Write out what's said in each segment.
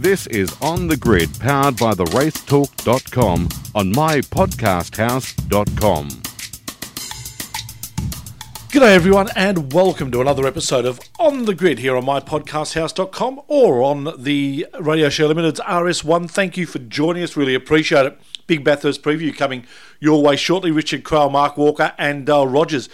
This is On the Grid, powered by the racetalk.com on mypodcasthouse.com. G'day everyone and welcome to another episode of On the Grid here on mypodcasthouse.com or on the Radio Show Limited's RS1. Thank you for joining us, really appreciate it. Big Bathurst preview coming your way shortly. Richard Craill, Mark Walker and Dale Rogers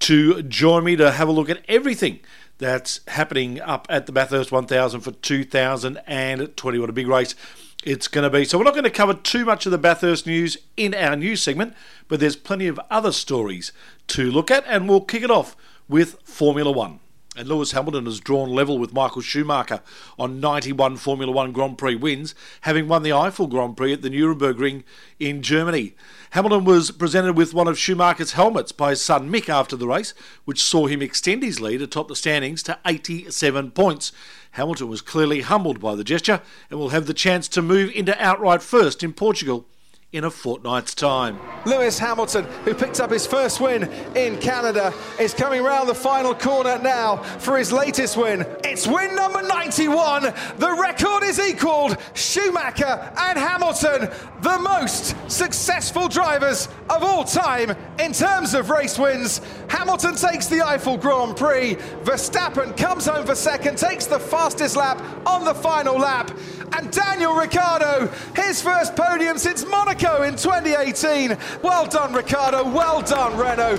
to join me to have a look at everything that's happening up at the Bathurst 1000 for 2020. What a big race it's going to be. So we're not going to cover too much of the Bathurst news in our news segment, but there's plenty of other stories to look at, and we'll kick it off with Formula One. And Lewis Hamilton has drawn level with Michael Schumacher on 91 Formula One Grand Prix wins, having won the Eifel Grand Prix at the Nürburgring in Germany. Hamilton was presented with one of Schumacher's helmets by his son Mick after the race, which saw him extend his lead atop the standings to 87 points. Hamilton was clearly humbled by the gesture and will have the chance to move into outright first in Portugal in a fortnight's time. Lewis Hamilton, who picked up his first win in Canada, is coming round the final corner now for his latest win. It's win number 91. The record is equalled. Schumacher and Hamilton, the most successful drivers of all time in terms of race wins. Hamilton takes the Eifel Grand Prix. Verstappen comes home for second, takes the fastest lap on the final lap. And Daniel Ricciardo, his first podium since Monaco in 2018. Well done, Ricciardo. Well done, Renault.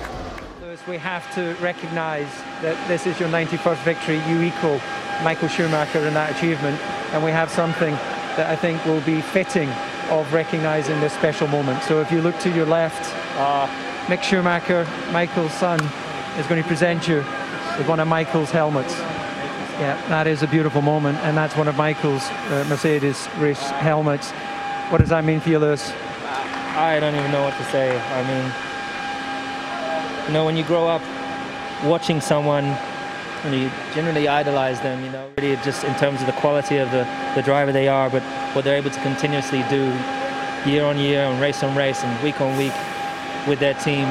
Lewis, we have to recognise that this is your 91st victory. You equal Michael Schumacher in that achievement, and we have something that I think will be fitting of recognising this special moment. So if you look to your left, uh, Mick Schumacher, Michael's son, is going to present you with one of Michael's helmets. Yeah, that is a beautiful moment, and that's one of Michael's uh, Mercedes race helmets. What does that mean for you, Lewis? I don't even know what to say. I mean, you know, when you grow up watching someone and you generally idolize them, you know, really just in terms of the quality of the, the driver they are, but what they're able to continuously do year on year and race on race and week on week with their team.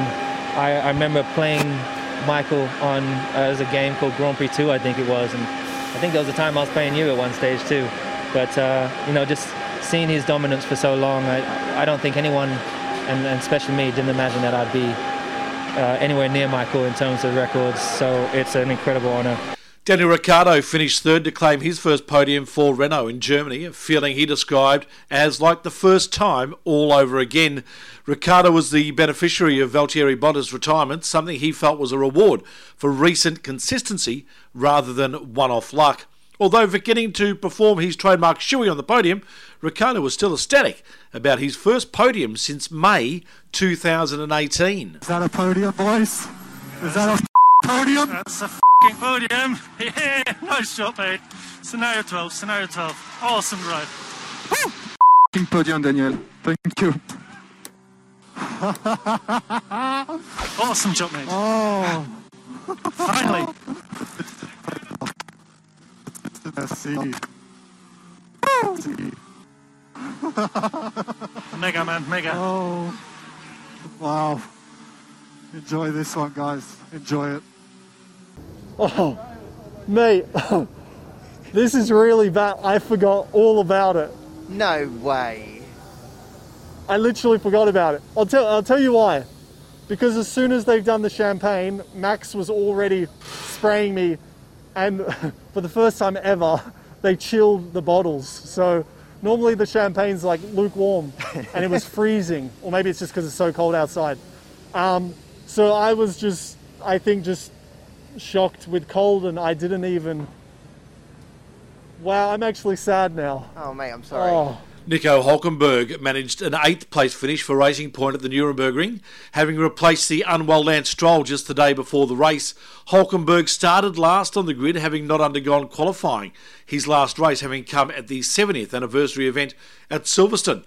I, I remember playing Michael on uh, as a game called Grand Prix 2, I think it was, and I think there was a time I was playing you at one stage too. But uh, you know, just seeing his dominance for so long, I, I don't think anyone, and, and especially me, didn't imagine that I'd be uh, anywhere near Michael in terms of records. So it's an incredible honour. Daniel Ricciardo finished third to claim his first podium for Renault in Germany, a feeling he described as like the first time all over again. Ricciardo was the beneficiary of Valtteri Bottas' retirement, something he felt was a reward for recent consistency rather than one off luck. Although beginning to perform his trademark shoey on the podium, Ricciardo was still ecstatic about his first podium since May 2018. Is that a podium, boys? Is that a podium? That's a f***ing podium. Yeah, nice shot, mate. Scenario 12, scenario 12. Awesome drive. Woo! F***ing podium, Daniel. Thank you. Awesome shot, mate. Oh, Finally. merci. Merci. Oh. Mega, man, mega. Oh, wow. Enjoy this one, guys. Enjoy it. Oh, mate, this is really bad. I forgot all about it. No way. I literally forgot about it. I'll tell. I'll tell you why. Because as soon as they've done the champagne, Max was already spraying me, and for the first time ever, they chilled the bottles. So normally the champagne's like lukewarm, and it was freezing, or maybe it's just because it's so cold outside. Um, so I was just, I think, just shocked with cold, and I didn't even. Wow, I'm actually sad now. Oh, mate, I'm sorry. Oh. Nico Hulkenberg managed an eighth place finish for Racing Point at the Nürburgring, having replaced the unwell Lance Stroll just the day before the race. Hulkenberg started last on the grid, having not undergone qualifying, his last race having come at the 70th anniversary event at Silverstone.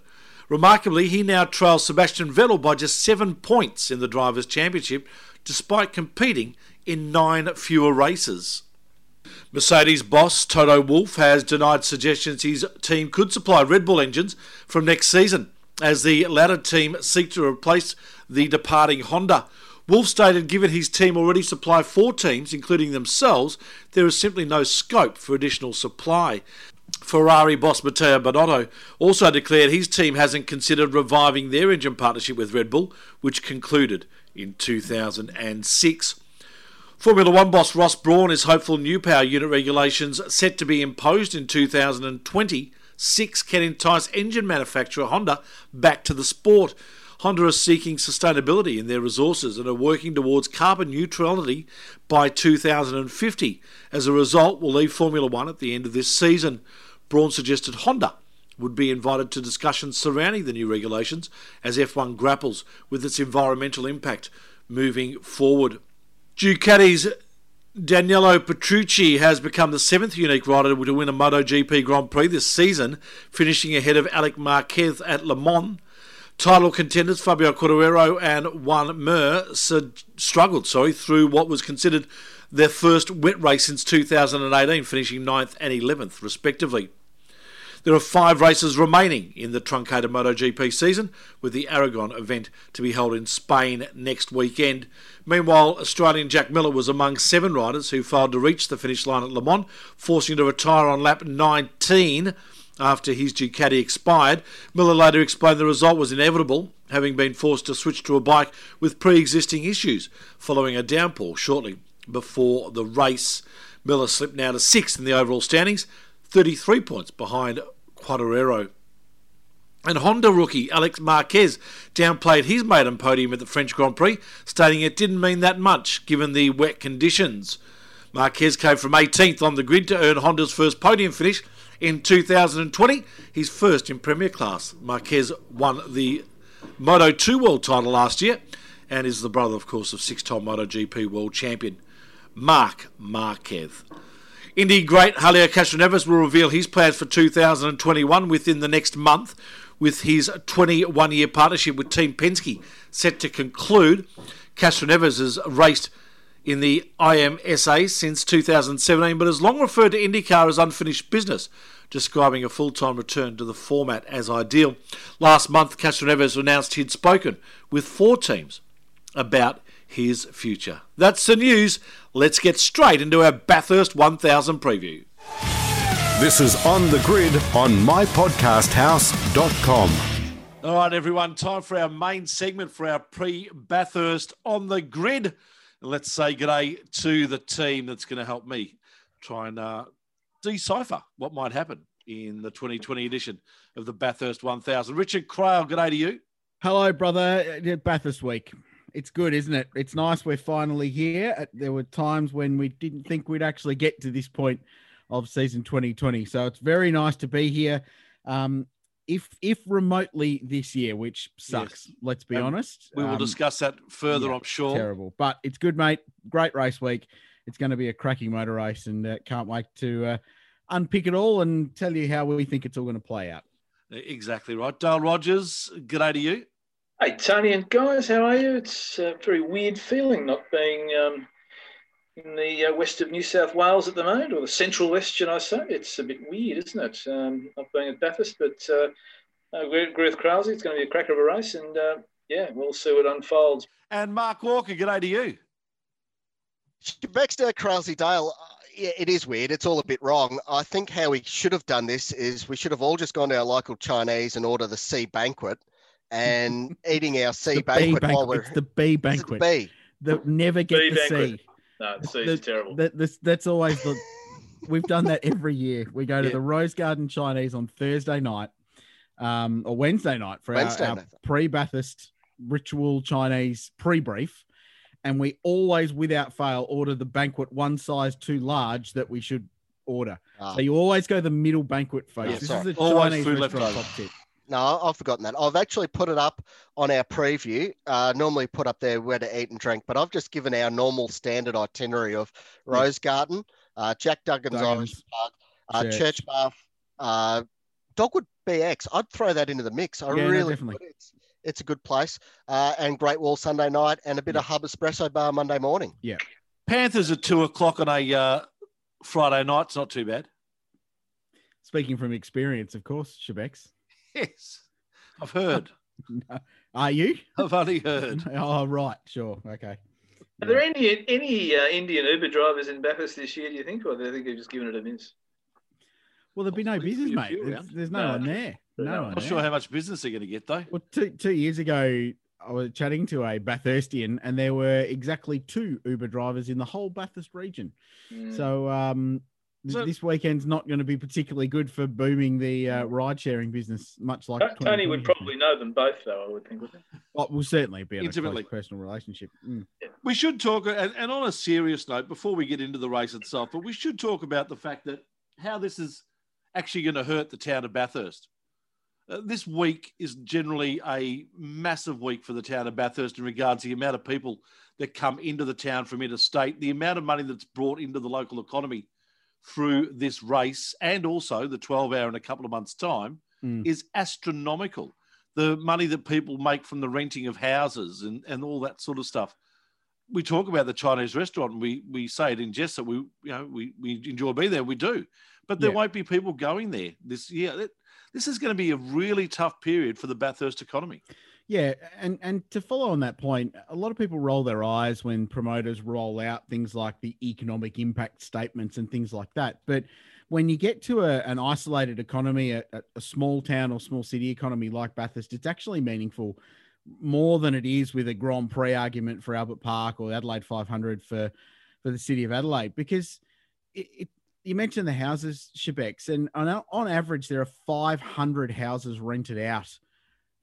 Remarkably, he now trails Sebastian Vettel by just seven points in the Drivers' Championship, despite competing in nine fewer races. Mercedes boss Toto Wolff has denied suggestions his team could supply Red Bull engines from next season, as the latter team seek to replace the departing Honda. Wolff stated given his team already supply four teams, including themselves, there is simply no scope for additional supply. Ferrari boss Matteo Binotto also declared his team hasn't considered reviving their engine partnership with Red Bull, which concluded in 2006. Formula One boss Ross Brawn is hopeful new power unit regulations set to be imposed in 2026 can entice engine manufacturer Honda back to the sport. Honda is seeking sustainability in their resources and are working towards carbon neutrality by 2050. As a result, will leave Formula One at the end of this season. Brawn suggested Honda would be invited to discussions surrounding the new regulations as F1 grapples with its environmental impact moving forward. Ducati's Danilo Petrucci has become the seventh unique rider to win a MotoGP Grand Prix this season, finishing ahead of Alex Marquez at Le Mans. Title contenders Fabio Quartararo and Joan Mir struggled sorry, through what was considered their first wet race since 2018, finishing 9th and 11th, respectively. There are five races remaining in the truncated MotoGP season, with the Aragon event to be held in Spain next weekend. Meanwhile, Australian Jack Miller was among seven riders who failed to reach the finish line at Le Mans, forcing him to retire on lap 19 after his Ducati expired. Miller later explained the result was inevitable, having been forced to switch to a bike with pre existing issues following a downpour shortly before the race. Miller slipped now to sixth in the overall standings, 33 points behind Quartararo. And Honda rookie Alex Marquez downplayed his maiden podium at the French Grand Prix, stating it didn't mean that much given the wet conditions. Marquez came from 18th on the grid to earn Honda's first podium finish in 2020, his first in Premier Class. Marquez won the Moto 2 World title last year and is the brother, of course, of six time MotoGP World Champion Marc Marquez. Indy great Helio Castroneves will reveal his plans for 2021 within the next month, with his 21 year partnership with Team Penske set to conclude. Castroneves has raced in the IMSA since 2017, but has long referred to IndyCar as unfinished business, describing a full time return to the format as ideal. Last month, Castroneves announced he'd spoken with four teams about his future. That's the news. Let's get straight into our Bathurst 1000 preview. This is On the Grid on mypodcasthouse.com. All right, everyone, time for our main segment for our pre Bathurst On the Grid. Let's say g'day to the team that's going to help me try and uh, decipher what might happen in the 2020 edition of the Bathurst 1000. Richard Craill, g'day to you. Hello, brother. Bathurst week it's good, isn't it? It's nice we're finally here. There were times when we didn't think we'd actually get to this point of season 2020. So it's very nice to be here. Um, if if remotely this year, which sucks. Yes. Let's be honest. We will um, discuss that further, yeah, I'm sure. Terrible, but it's good, mate. Great race week. It's going to be a cracking motor race, and uh, can't wait to uh, unpick it all and tell you how we think it's all going to play out. Exactly right, Dale Rogers. Good day to you. Hey, Tony and guys, how are you? It's a very weird feeling not being um, in the uh, west of New South Wales at the moment, or the central west, should I say? It's a bit weird, isn't it? Um, not being at Bathurst, but uh, I agree with Krause. It's going to be a cracker of a race, and uh, yeah, we'll see what unfolds. And Mark Walker, good day to you. Baxter Krause Dale, uh, yeah, it is weird. It's all a bit wrong. I think how we should have done this is we should have all just gone to our local Chinese and order the sea banquet and eating our C banquet, banquet, while we're it's the B banquet. The B. The never get B the banquet. C. No, C is terrible. That, that's, that's always the. we've done that every year. We go to yeah. the Rose Garden Chinese on Thursday night, um, or Wednesday night for Wednesday our, our pre-Bathurst ritual Chinese pre-brief, and we always, without fail, order the banquet one size too large that we should order. Ah. So you always go the middle banquet, folks. Yeah, this sorry. is the Chinese restaurant top tip. No, I've forgotten that. I've actually put it up on our preview. Uh, normally put up there where to eat and drink, but I've just given our normal standard itinerary of Rose Garden, uh, Jack Duggan's Orange Park, uh, Church, Church Bath, uh, Dogwood BX. I'd throw that into the mix. I yeah, really no, it's, it's a good place. Uh, and Great Wall Sunday night and a bit yeah. of Hub Espresso Bar Monday morning. Yeah. Panthers at two o'clock on a uh, Friday night. It's not too bad. Speaking from experience, of course, Shebex. Yes, I've heard. Are you? I've only heard. oh, right. Sure. Okay. Are there any any uh, Indian Uber drivers in Bathurst this year? Do you think, or do you think they've just given it a miss? Well, there'd be no business, mate. There's, there's, no, no, one there. No, no. one. Not there. sure how much business they're going to get though. Well, two two years ago, I was chatting to a Bathurstian, and there were exactly two Uber drivers in the whole Bathurst region. Mm. So, um, so, this weekend's not going to be particularly good for booming the uh, ride sharing business, much like Tony would probably know them both, though. I would think. Would well, will certainly be intimately a personal relationship. Mm. We should talk, and, and on a serious note, before we get into the race itself, but we should talk about the fact that how this is actually going to hurt the town of Bathurst. Uh, this week is generally a massive week for the town of Bathurst in regards to the amount of people that come into the town from interstate, the amount of money that's brought into the local economy through this race, and also the 12 hour in a couple of months' time mm. is astronomical. The money that people make from the renting of houses and, and all that sort of stuff. We talk about the Chinese restaurant and we, we say it in jest that we, you know, we, we enjoy being there. We do. But there yeah. won't be people going there this year this is going to be a really tough period for the Bathurst economy. Yeah, and and to follow on that point, a lot of people roll their eyes when promoters roll out things like the economic impact statements and things like that. But when you get to a, an isolated economy, a, a small town or small city economy like Bathurst, it's actually meaningful more than it is with a Grand Prix argument for Albert Park or Adelaide 500 for for the city of Adelaide because it, it, you mentioned the houses, Shebex, and on, on average, there are 500 houses rented out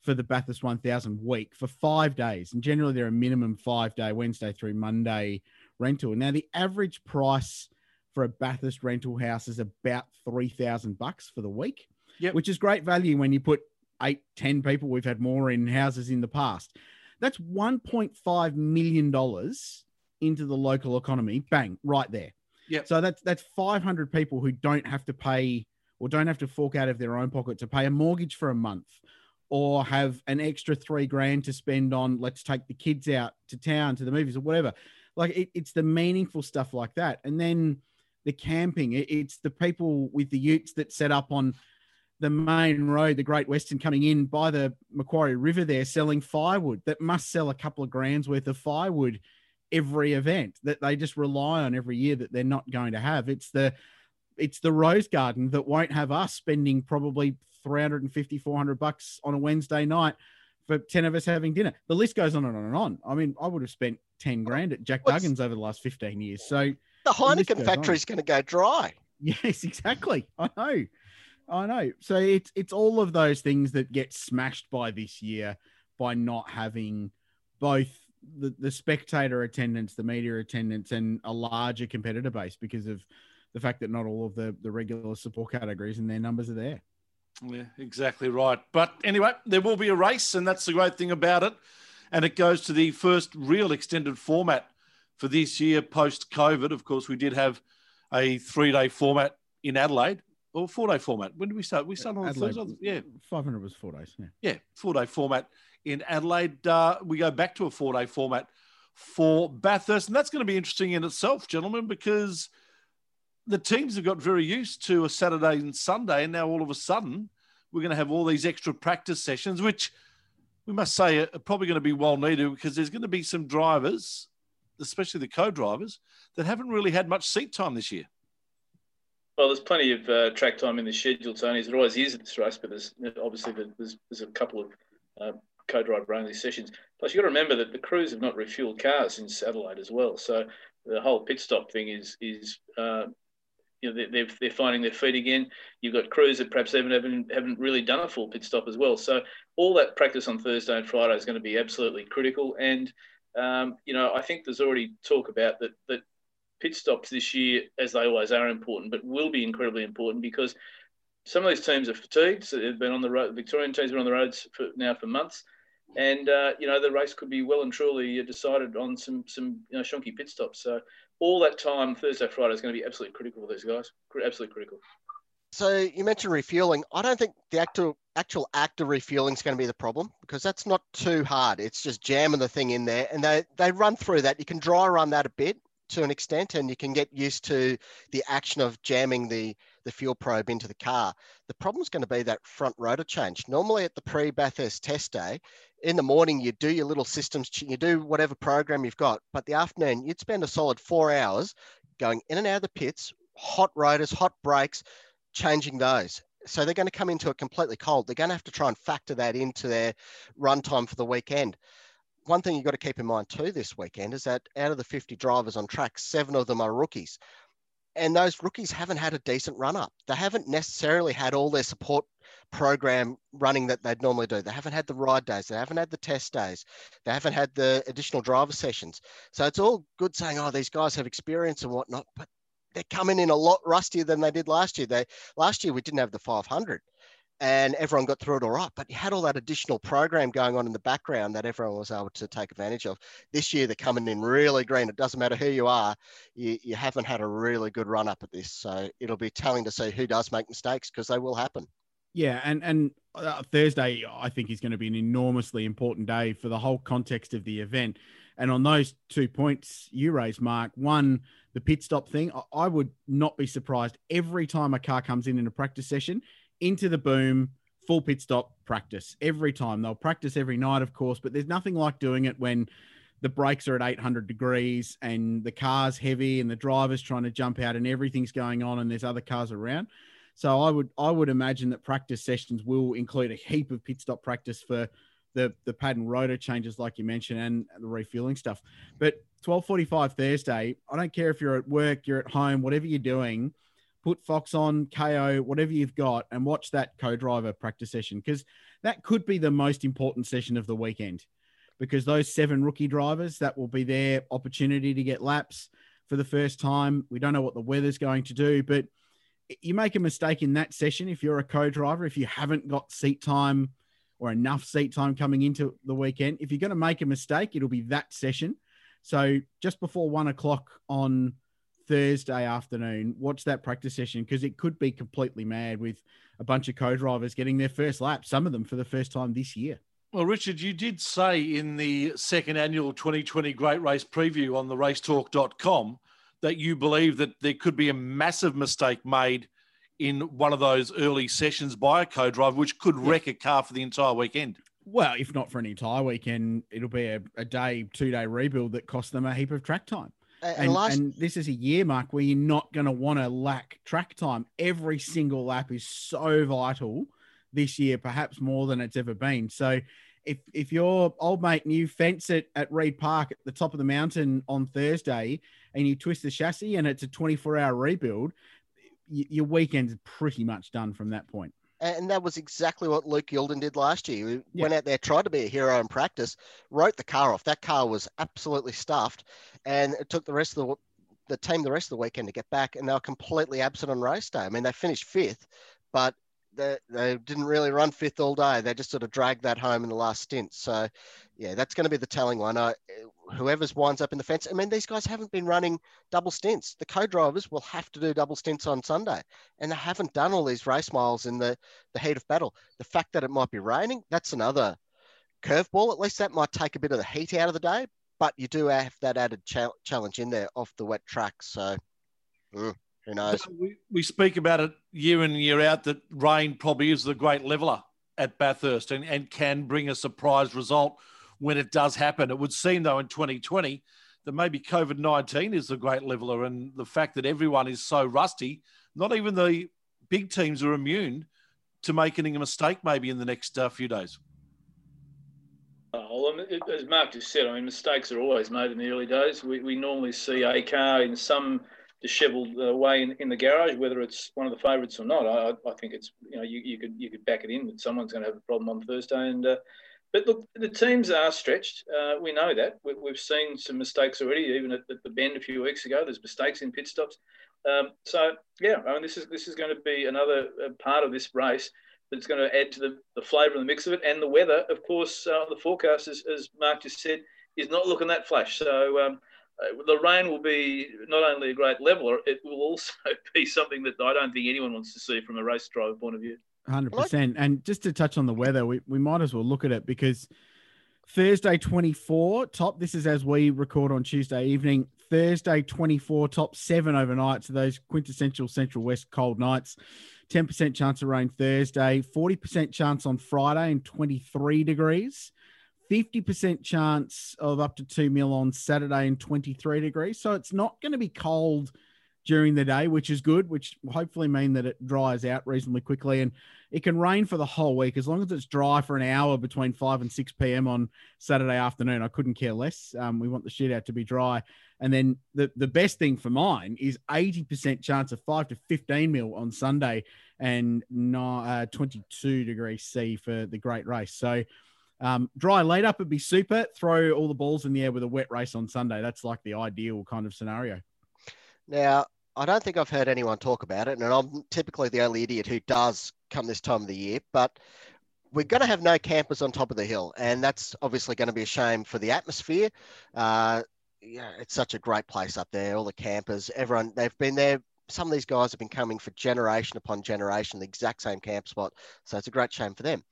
for the Bathurst 1000 week for five days. And generally, they're a minimum five day, Wednesday through Monday rental. Now, the average price for a Bathurst rental house is about 3000 bucks for the week, yep. which is great value when you put eight, 10 people. We've had more in houses in the past. That's $1.5 million into the local economy. Bang, right there. Yeah. So that's that's 500 people who don't have to pay or don't have to fork out of their own pocket to pay a mortgage for a month or have an extra three grand to spend on let's take the kids out to town to the movies or whatever. Like it, it's the meaningful stuff like that. And then the camping, it, it's the people with the utes that set up on the main road, the Great Western coming in by the Macquarie River there selling firewood that must sell a couple of grand's worth of firewood every event that they just rely on every year that they're not going to have. It's the it's the rose garden that won't have us spending probably 350 400 bucks on a Wednesday night for 10 of us having dinner. The list goes on and on and on. I mean, I would have spent 10 grand at Jack Duggan's over the last 15 years. So the Heineken factory is going to go dry. Yes, exactly. I know. I know. So it's it's all of those things that get smashed by this year by not having both the, the spectator attendance, the media attendance, and a larger competitor base because of the fact that not all of the, the regular support categories and their numbers are there. Yeah, exactly right. But anyway, there will be a race, and that's the great thing about it. And it goes to the first real extended format for this year post COVID. Of course, we did have a three day format in Adelaide or four day format. When did we start? We started on Adelaide, Thursday. Yeah, 500 was four days. Yeah, yeah four day format in Adelaide. Uh, we go back to a four day format for Bathurst. And that's going to be interesting in itself, gentlemen, because the teams have got very used to a Saturday and Sunday. And now all of a sudden, we're going to have all these extra practice sessions, which we must say are probably going to be well needed because there's going to be some drivers, especially the co drivers, that haven't really had much seat time this year. Well, there's plenty of uh, track time in the schedule, Tony. There always is at this race, but there's obviously there's, there's a couple of uh, co-driver only sessions. Plus, you've got to remember that the crews have not refueled cars since Adelaide as well. So the whole pit stop thing is is uh, you know they're, they're finding their feet again. You've got crews that perhaps even haven't haven't really done a full pit stop as well. So all that practice on Thursday and Friday is going to be absolutely critical. And um, you know I think there's already talk about that that pit stops this year, as they always are important, but will be incredibly important because some of these teams are fatigued. So they've been on the road. Victorian teams have been on the roads for, now for months and uh, you know the race could be well and truly decided on some some you know shonky pit stops. So all that time Thursday Friday is going to be absolutely critical for these guys. Absolutely critical. So you mentioned refueling. I don't think the actual actual act of refueling is going to be the problem because that's not too hard. It's just jamming the thing in there, and they they run through that. You can dry run that a bit to an extent, and you can get used to the action of jamming the the fuel probe into the car. The problem is going to be that front rotor change. Normally at the pre-Bathurst test day, in the morning you do your little systems, you do whatever program you've got, but the afternoon you'd spend a solid four hours going in and out of the pits, hot rotors, hot brakes, changing those. So they're going to come into it completely cold. They're going to have to try and factor that into their run time for the weekend. One thing you've got to keep in mind too this weekend is that out of the 50 drivers on track, seven of them are rookies. And those rookies haven't had a decent run up. They haven't necessarily had all their support program running that they'd normally do. They haven't had the ride days. They haven't had the test days. They haven't had the additional driver sessions. So it's all good saying, oh, these guys have experience and whatnot, but they're coming in a lot rustier than they did last year. They last year we didn't have the 500 and everyone got through it all right. But you had all that additional program going on in the background that everyone was able to take advantage of. This year, they're coming in really green. It doesn't matter who you are, you, you haven't had a really good run up at this. So it'll be telling to see who does make mistakes because they will happen. Yeah, and and uh, Thursday I think is going to be an enormously important day for the whole context of the event. And on those two points you raised, Mark, one the pit stop thing, I would not be surprised every time a car comes in in a practice session into the boom, full pit stop practice every time. They'll practice every night, of course, but there's nothing like doing it when the brakes are at 800 degrees and the car's heavy and the driver's trying to jump out and everything's going on and there's other cars around. So I would I would imagine that practice sessions will include a heap of pit stop practice for the the pad and rotor changes like you mentioned and the refueling stuff. But 12:45 Thursday, I don't care if you're at work, you're at home, whatever you're doing, put Fox on, KO, whatever you've got, and watch that co-driver practice session because that could be the most important session of the weekend. Because those seven rookie drivers, that will be their opportunity to get laps for the first time. We don't know what the weather's going to do, but you make a mistake in that session if you're a co-driver, if you haven't got seat time or enough seat time coming into the weekend, if you're going to make a mistake, it'll be that session. So just before one o'clock on Thursday afternoon, watch that practice session because it could be completely mad with a bunch of co-drivers getting their first lap, some of them for the first time this year. Well, Richard, you did say in the second annual 2020 Great Race preview on the racetalk.com that you believe that there could be a massive mistake made in one of those early sessions by a co-driver, which could wreck a car for the entire weekend. Well, if not for an entire weekend, it'll be a, a day, two day rebuild that costs them a heap of track time. And, and, last... and this is a year mark where you're not going to want to lack track time. Every single lap is so vital this year, perhaps more than it's ever been. So if if your old mate and you fence it at Reid Park at the top of the mountain on Thursday and you twist the chassis and it's a 24 hour rebuild, your weekend's pretty much done from that point. And that was exactly what Luke Youlden did last year. He yeah. went out there, tried to be a hero in practice, wrote the car off. That car was absolutely stuffed, and it took the rest of the the team the rest of the weekend to get back, and they were completely absent on race day. I mean, they finished fifth, but they, they didn't really run fifth all day. They just sort of dragged that home in the last stint. So, yeah, that's going to be the telling one. Whoever's winds up in the fence. I mean, these guys haven't been running double stints. The co-drivers will have to do double stints on Sunday, and they haven't done all these race miles in the the heat of battle. The fact that it might be raining, that's another curveball. At least that might take a bit of the heat out of the day. But you do have that added cha- challenge in there off the wet track. So. Mm. Who knows? We, we speak about it year in and year out that rain probably is the great leveler at Bathurst and, and can bring a surprise result when it does happen. It would seem, though, in 2020 that maybe COVID 19 is the great leveler and the fact that everyone is so rusty, not even the big teams are immune to making a mistake maybe in the next uh, few days. Oh, well, as Mark just said, I mean, mistakes are always made in the early days. We, we normally see a car in some dishevelled uh, way in, in the garage, whether it's one of the favourites or not. I, I think it's you know you, you could you could back it in that someone's going to have a problem on Thursday. And uh, but look, the teams are stretched. Uh, we know that we, have seen some mistakes already, even at, at, the bend a few weeks ago. There's mistakes in pit stops. Um, so yeah, I mean this is this is going to be another uh, part of this race that's going to add to the, the flavour and the mix of it. And the weather, of course, uh, the forecast, as, as Mark just said, is not looking that flash. So um, uh, Uh, the rain will be not only a great leveler, it will also be something that I don't think anyone wants to see from a race driver point of view. 100%. And just to touch on the weather, we, we might as well look at it because Thursday 24 top, this is as we record on Tuesday evening. Thursday 24 top seven overnight. So those quintessential Central West cold nights. 10% chance of rain Thursday, 40% chance on Friday and 23 degrees. 50% chance of up to 2 mil on Saturday and 23 degrees. So it's not going to be cold during the day, which is good, which hopefully mean that it dries out reasonably quickly. And it can rain for the whole week as long as it's dry for an hour between 5 and 6 p.m. on Saturday afternoon. I couldn't care less. Um, we want the shit out to be dry. And then the, the best thing for mine is 80% chance of 5 to 15 mil on Sunday and uh, 22 degrees C for the great race. So, um, dry late up would be super. Throw all the balls in the air with a wet race on Sunday. That's like the ideal kind of scenario. Now, I don't think I've heard anyone talk about it, and I'm typically the only idiot who does come this time of the year, but we're going to have no campers on top of the hill, and that's obviously going to be a shame for the atmosphere. Uh, yeah, it's such a great place up there. All the campers, everyone, they've been there. Some of these guys have been coming for generation upon generation, the exact same camp spot. So it's a great shame for them.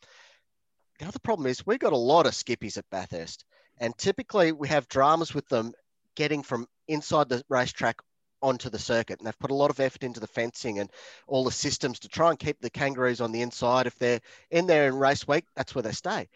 The other problem is we've got a lot of skippies at Bathurst, and typically we have dramas with them getting from inside the racetrack onto the circuit. And they've put a lot of effort into the fencing and all the systems to try and keep the kangaroos on the inside. If they're in there in race week, that's where they stay.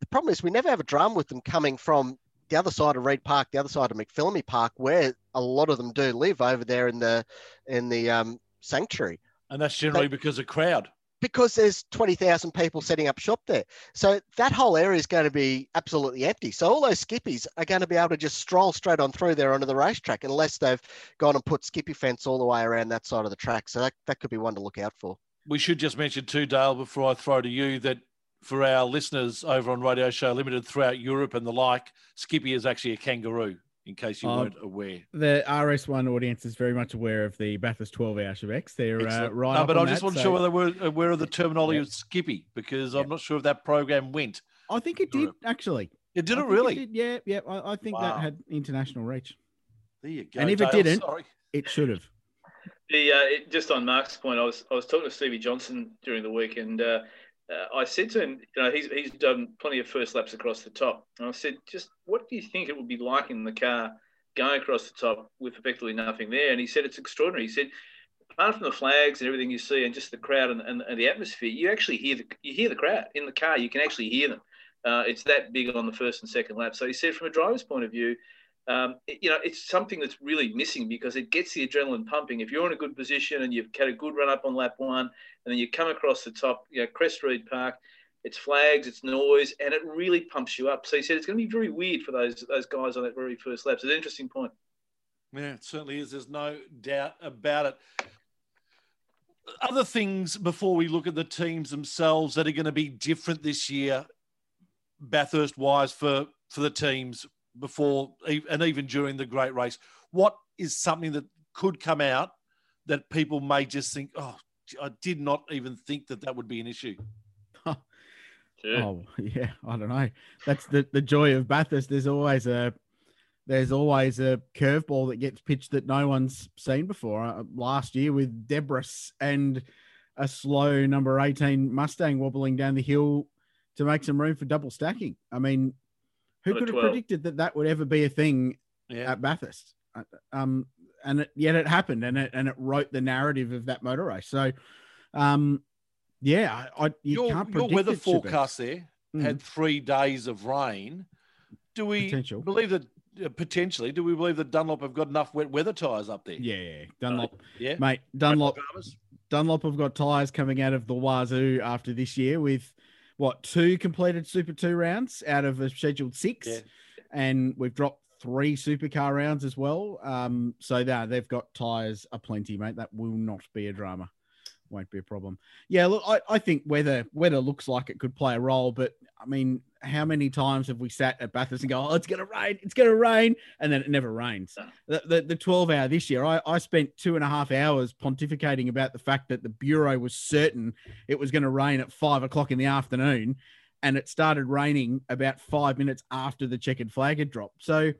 The problem is we never have a drama with them coming from the other side of Reid Park, the other side of McPhillamy Park, where a lot of them do live over there in the in the um, sanctuary. And that's generally but, because of crowd because there's 20,000 people setting up shop there. So that whole area is going to be absolutely empty. So all those skippies are going to be able to just stroll straight on through there onto the racetrack unless they've gone and put skippy fence all the way around that side of the track. So that, that could be one to look out for. We should just mention too, Dale, before I throw to you that for our listeners over on Radio Show Limited throughout Europe and the like, Skippy is actually a kangaroo in case you uh, weren't aware. The RS1 audience is very much aware of the Bathurst 12 hour Shebex. They're uh, right. No, but I just that, wasn't so... sure whether they were aware of the terminology yeah. of Skippy because yeah. I'm not sure if that program went. I think it did actually. It did I it really? It did, yeah, yeah. I, I think wow. that had international reach. There you go. And if Dale, it didn't, sorry. it should have. The uh, it, just on Mark's point, I was I was talking to Stevie Johnson during the week, and uh, uh, I said to him, you know, he's, he's done plenty of first laps across the top. And I said, just what do you think it would be like in the car going across the top with effectively nothing there? And he said, it's extraordinary. He said, apart from the flags and everything you see and just the crowd and, and, and the atmosphere, you actually hear the, you hear the crowd in the car. You can actually hear them. Uh, it's that big on the first and second lap. So he said, from a driver's point of view, um, you know, it's something that's really missing because it gets the adrenaline pumping. If you're in a good position and you've had a good run up on lap one, and then you come across the top, you know, Crest Reid Park, it's flags, it's noise, and it really pumps you up. So he said it's going to be very weird for those those guys on that very first lap. So It's an interesting point. Yeah, it certainly is. There's no doubt about it. Other things before we look at the teams themselves that are going to be different this year, Bathurst wise for for the teams before and even during the great race. What is something that could come out that people may just think, oh, I did not even think that that would be an issue? Oh yeah, I don't know. That's the, the joy of Bathurst. There's always a there's always a curveball that gets pitched that no one's seen before. Uh, last year with Debris and a slow number 18 Mustang wobbling down the hill to make some room for double stacking. I mean, who could have predicted that that would ever be a thing yeah. at Bathurst? Uh, um, and it, yet it happened, and it and it wrote the narrative of that motor race. So, um, yeah, I, you your, can't your weather forecast there mm. had three days of rain. Do we Potential. believe that uh, potentially? Do we believe that Dunlop have got enough wet weather tires up there? Yeah, Dunlop. Uh, yeah, mate, Dunlop. Dunlop have got tires coming out of the wazoo after this year with what two completed Super Two rounds out of a scheduled six, yeah. and we've dropped three supercar rounds as well. Um, so that they've got tires aplenty, mate. That will not be a drama. Won't be a problem. Yeah, look, I, I think weather weather looks like it could play a role, but I mean, how many times have we sat at Bathurst and go, "Oh, it's going to rain, it's going to rain," and then it never rains. The, the, the twelve hour this year, I, I spent two and a half hours pontificating about the fact that the bureau was certain it was going to rain at five o'clock in the afternoon, and it started raining about five minutes after the checkered flag had dropped. So,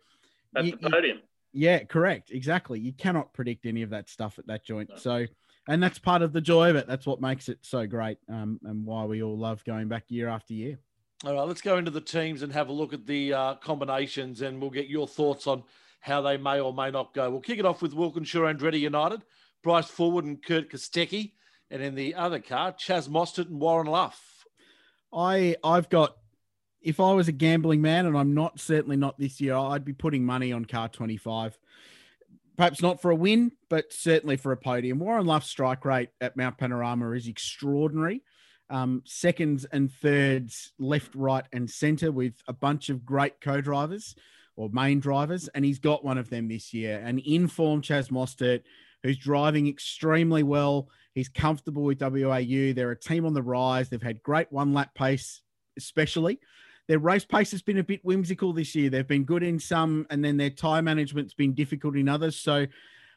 at you, the podium. You, yeah, correct, exactly. You cannot predict any of that stuff at that joint. No. So. And that's part of the joy of it. That's what makes it so great, um, and why we all love going back year after year. All right, let's go into the teams and have a look at the uh, combinations, and we'll get your thoughts on how they may or may not go. We'll kick it off with Walkinshaw Andretti United, Bryce Fullwood and Kurt Kostecki, and in the other car, Chaz Mostert and Warren Luff. I I've got. If I was a gambling man, and I'm not certainly not this year, I'd be putting money on car 25. perhaps not for a win, but certainly for a podium. Warren Luff's strike rate at Mount Panorama is extraordinary. Um, seconds and thirds, left, right, and centre with a bunch of great co-drivers or main drivers, and he's got one of them this year. An informed Chaz Mostert who's driving extremely well. He's comfortable with WAU. They're a team on the rise. They've had great one lap pace, especially. Their race pace has been a bit whimsical this year. They've been good in some, and then their tyre management's been difficult in others. So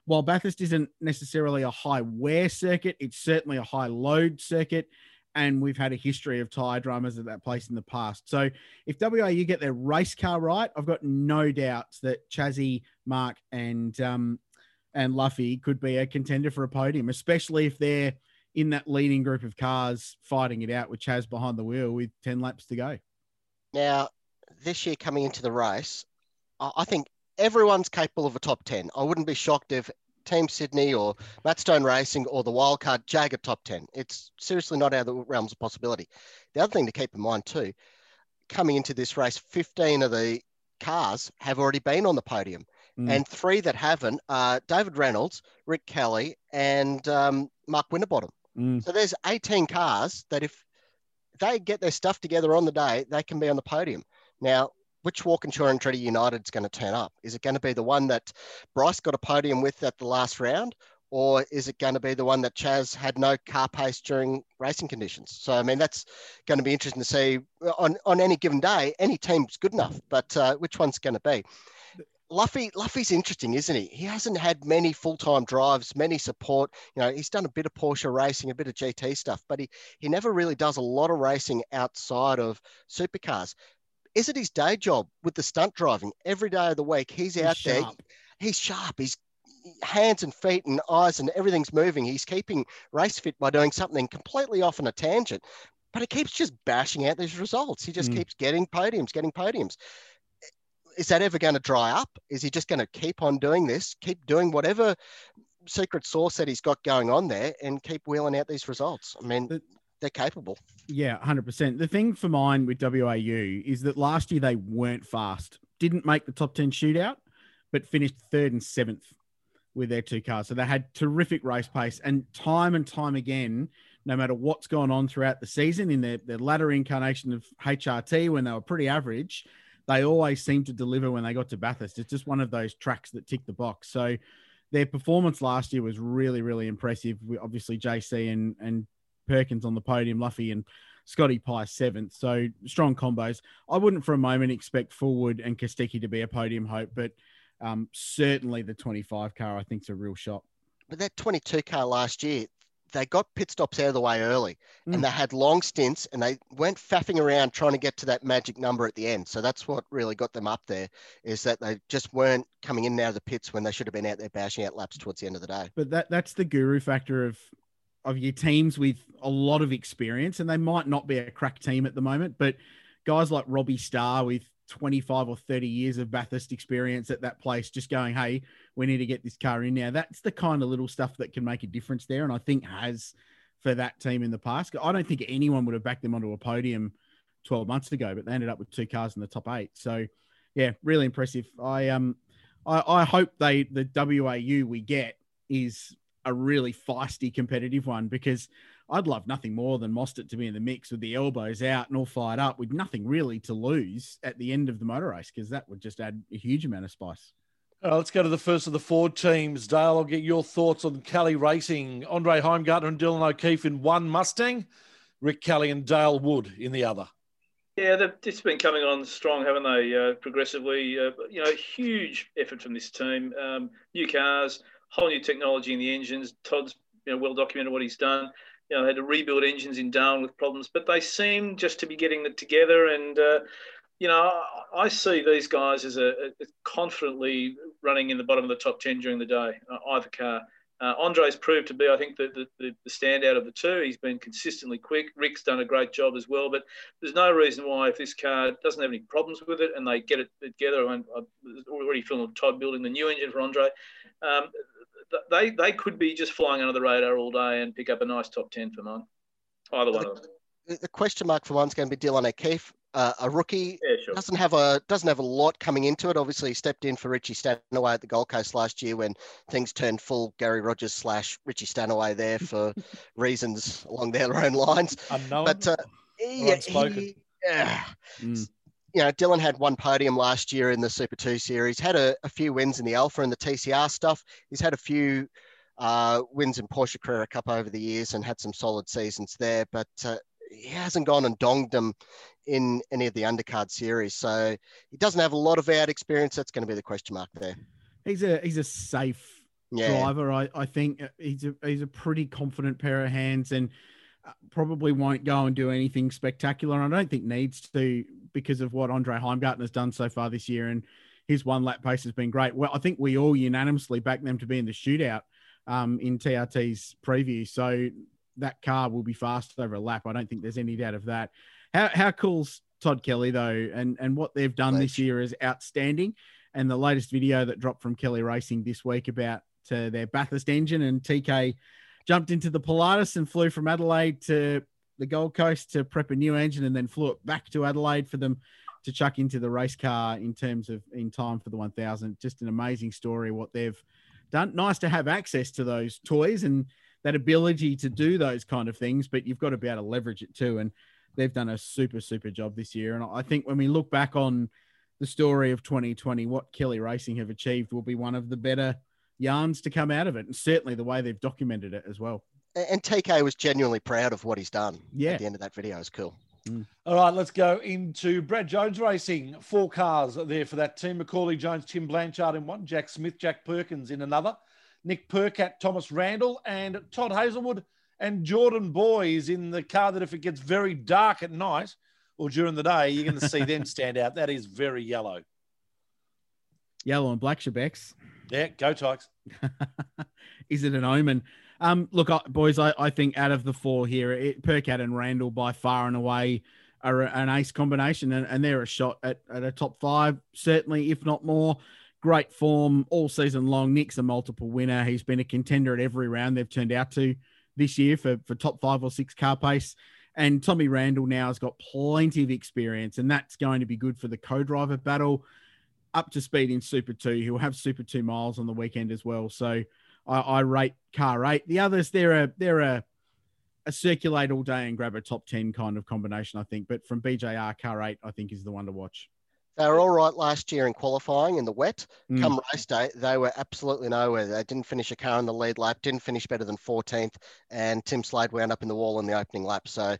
while Bathurst isn't necessarily a high wear circuit, it's certainly a high load circuit. And we've had a history of tyre dramas at that place in the past. So if WAU get their race car right, I've got no doubts that Chazzy, Mark, and um, and Luffy could be a contender for a podium, especially if they're in that leading group of cars fighting it out with Chaz behind the wheel with 10 laps to go. Now, this year coming into the race, I think everyone's capable of a top 10. I wouldn't be shocked if Team Sydney or Matt Stone Racing or the wildcard jag a top 10. It's seriously not out of the realms of possibility. The other thing to keep in mind too, coming into this race, 15 of the cars have already been on the podium. Mm. And three that haven't are David Reynolds, Rick Kelly, and um, Mark Winterbottom. Mm. So there's 18 cars that if they get their stuff together on the day, they can be on the podium. Now, which Walkinshaw Andretti United is going to turn up? Is it going to be the one that Bryce got a podium with at the last round? Or is it going to be the one that Chaz had no car pace during racing conditions? So, I mean, that's going to be interesting to see on, on any given day. Any team's good enough, but uh, which one's going to be? Luffy, Luffy's interesting, isn't he? He hasn't had many full-time drives, many support. You know, he's done a bit of Porsche racing, a bit of GT stuff, but he he never really does a lot of racing outside of supercars. Is it his day job with the stunt driving every day of the week? He's, he's out sharp. there. He's sharp. He's hands and feet and eyes and everything's moving. He's keeping race fit by doing something completely off on a tangent, but he keeps just bashing out these results. He just mm. keeps getting podiums, getting podiums is that ever going to dry up? Is he just going to keep on doing this, keep doing whatever secret sauce that he's got going on there, and keep wheeling out these results? I mean, they're capable. Yeah, hundred percent. The thing for mine with WAU is that last year they weren't fast, didn't make the top ten shootout, but finished third and seventh with their two cars. So they had terrific race pace, and time and time again, no matter what's gone on throughout the season in their, their latter incarnation of HRT when they were pretty average, they always seem to deliver when they got to Bathurst. It's just one of those tracks that tick the box. So their performance last year was really, really impressive. Obviously, JC and, and Perkins on the podium, Luffy and Scotty Pye seventh. So strong combos. I wouldn't for a moment expect Fullwood and Kostecki to be a podium hope, but um, certainly the 25 car I think is a real shot. But that 22 car last year, they got pit stops out of the way early mm. and they had long stints and they weren't faffing around trying to get to that magic number at the end. So that's what really got them up there is that they just weren't coming in and out of the pits when they should have been out there bashing out laps towards the end of the day. But that that's the guru factor of of your teams with a lot of experience and they might not be a crack team at the moment, but guys like Robbie Starr with 25 or 30 years of Bathurst experience at that place, just going, hey, we need to get this car in now. That's the kind of little stuff that can make a difference there. And I think has for that team in the past. I don't think anyone would have backed them onto a podium 12 months ago, but they ended up with two cars in the top eight. So yeah, really impressive. I um I, I hope they the WAU we get is a really feisty competitive one because I'd love nothing more than Mostert to be in the mix with the elbows out and all fired up with nothing really to lose at the end of the motor race because that would just add a huge amount of spice. Uh, let's go to the first of the Ford teams. Dale, I'll get your thoughts on Kelly Racing. Andre Heimgartner and Dylan O'Keeffe in one Mustang, Rick Kelly and Dale Wood in the other. Yeah, they've just been coming on strong, haven't they? Uh, progressively, uh, you know, huge effort from this team. Um, new cars, whole new technology in the engines. Todd's you know well documented what he's done you know, had to rebuild engines in Darwin with problems, but they seem just to be getting it together. And, uh, you know, I see these guys as a, a, confidently running in the bottom of the top 10 during the day, uh, either car. Uh, Andre's proved to be, I think, the, the, the, standout of the two. He's been consistently quick. Rick's done a great job as well. But there's no reason why, if this car doesn't have any problems with it and they get it together, I'm already feeling Todd building the new engine for Andre. Um, they they could be just flying under the radar all day and pick up a nice top ten for mine. Either one the, of them. The question mark for one's going to be Dylan O'Keeffe, uh, a rookie. Yeah, sure. Doesn't have a doesn't have a lot coming into it. Obviously, he stepped in for Richie Stanaway at the Gold Coast last year when things turned full Garry Rogers slash Richie Stanaway there for reasons along their own lines. Unknown. But uh, yeah, he, yeah. Mm. You know, Dylan had one podium last year in the Super 2 series, had a, a few wins in the Alpha and the TCR stuff. He's had a few uh, wins in Porsche Carrera Cup over the years and had some solid seasons there, but uh, he hasn't gone and donged them in any of the undercard series. So he doesn't have a lot of out experience. That's going to be the question mark there. He's a he's a safe yeah. driver. I, I think he's a he's a pretty confident pair of hands and probably won't go and do anything spectacular. I don't think needs to because of what Andre Heimgartner has done so far this year and his one lap pace has been great. Well, I think we all unanimously back them to be in the shootout um, in TRT's preview. So that car will be fast over a lap. I don't think there's any doubt of that. How how cool's Todd Kelly though, and and what they've done this year is outstanding. And the latest video that dropped from Kelly Racing this week about uh, their Bathurst engine and TK jumped into the Pilatus and flew from Adelaide to the Gold Coast to prep a new engine and then flew it back to Adelaide for them to chuck into the race car in terms of in time for the 1000. Just an amazing story what they've done. Nice to have access to those toys and that ability to do those kind of things, but you've got to be able to leverage it too. And they've done a super, super job this year. And I think when we look back on the story of 2020, what Kelly Racing have achieved will be one of the better yarns to come out of it. And certainly the way they've documented it as well. And TK was genuinely proud of what he's done. Yeah. At the end of that video is cool. Mm. All right, let's go into Brad Jones Racing. Four cars there for that team. Macaulay Jones, Tim Blanchard in one, Jack Smith, Jack Perkins in another, Nick Percat, Thomas Randall, and Todd Hazelwood and Jordan Boys in the car that if it gets very dark at night or during the day, you're going to see them stand out. That is very yellow. Yellow and black Shebex. Yeah, go Tykes. is it an omen? Um, look, boys, I, I think out of the four here, it, Percat and Randall by far and away are an ace combination, and, and they're a shot at, at a top five, certainly, if not more. Great form all season long. Nick's a multiple winner. He's been a contender at every round they've turned out to this year for, for top five or six car pace. And Tommy Randall now has got plenty of experience, and that's going to be good for the co driver battle. Up to speed in Super 2. He'll have Super 2 miles on the weekend as well. So I, I rate car eight. The others, they're a they're a a circulate all day and grab a top ten kind of combination, I think. But from BJR, car eight, I think is the one to watch. They were all right last year in qualifying in the wet. Mm. Come race day, they were absolutely nowhere. They didn't finish a car in the lead lap, didn't finish better than 14th, and Tim Slade wound up in the wall in the opening lap. So,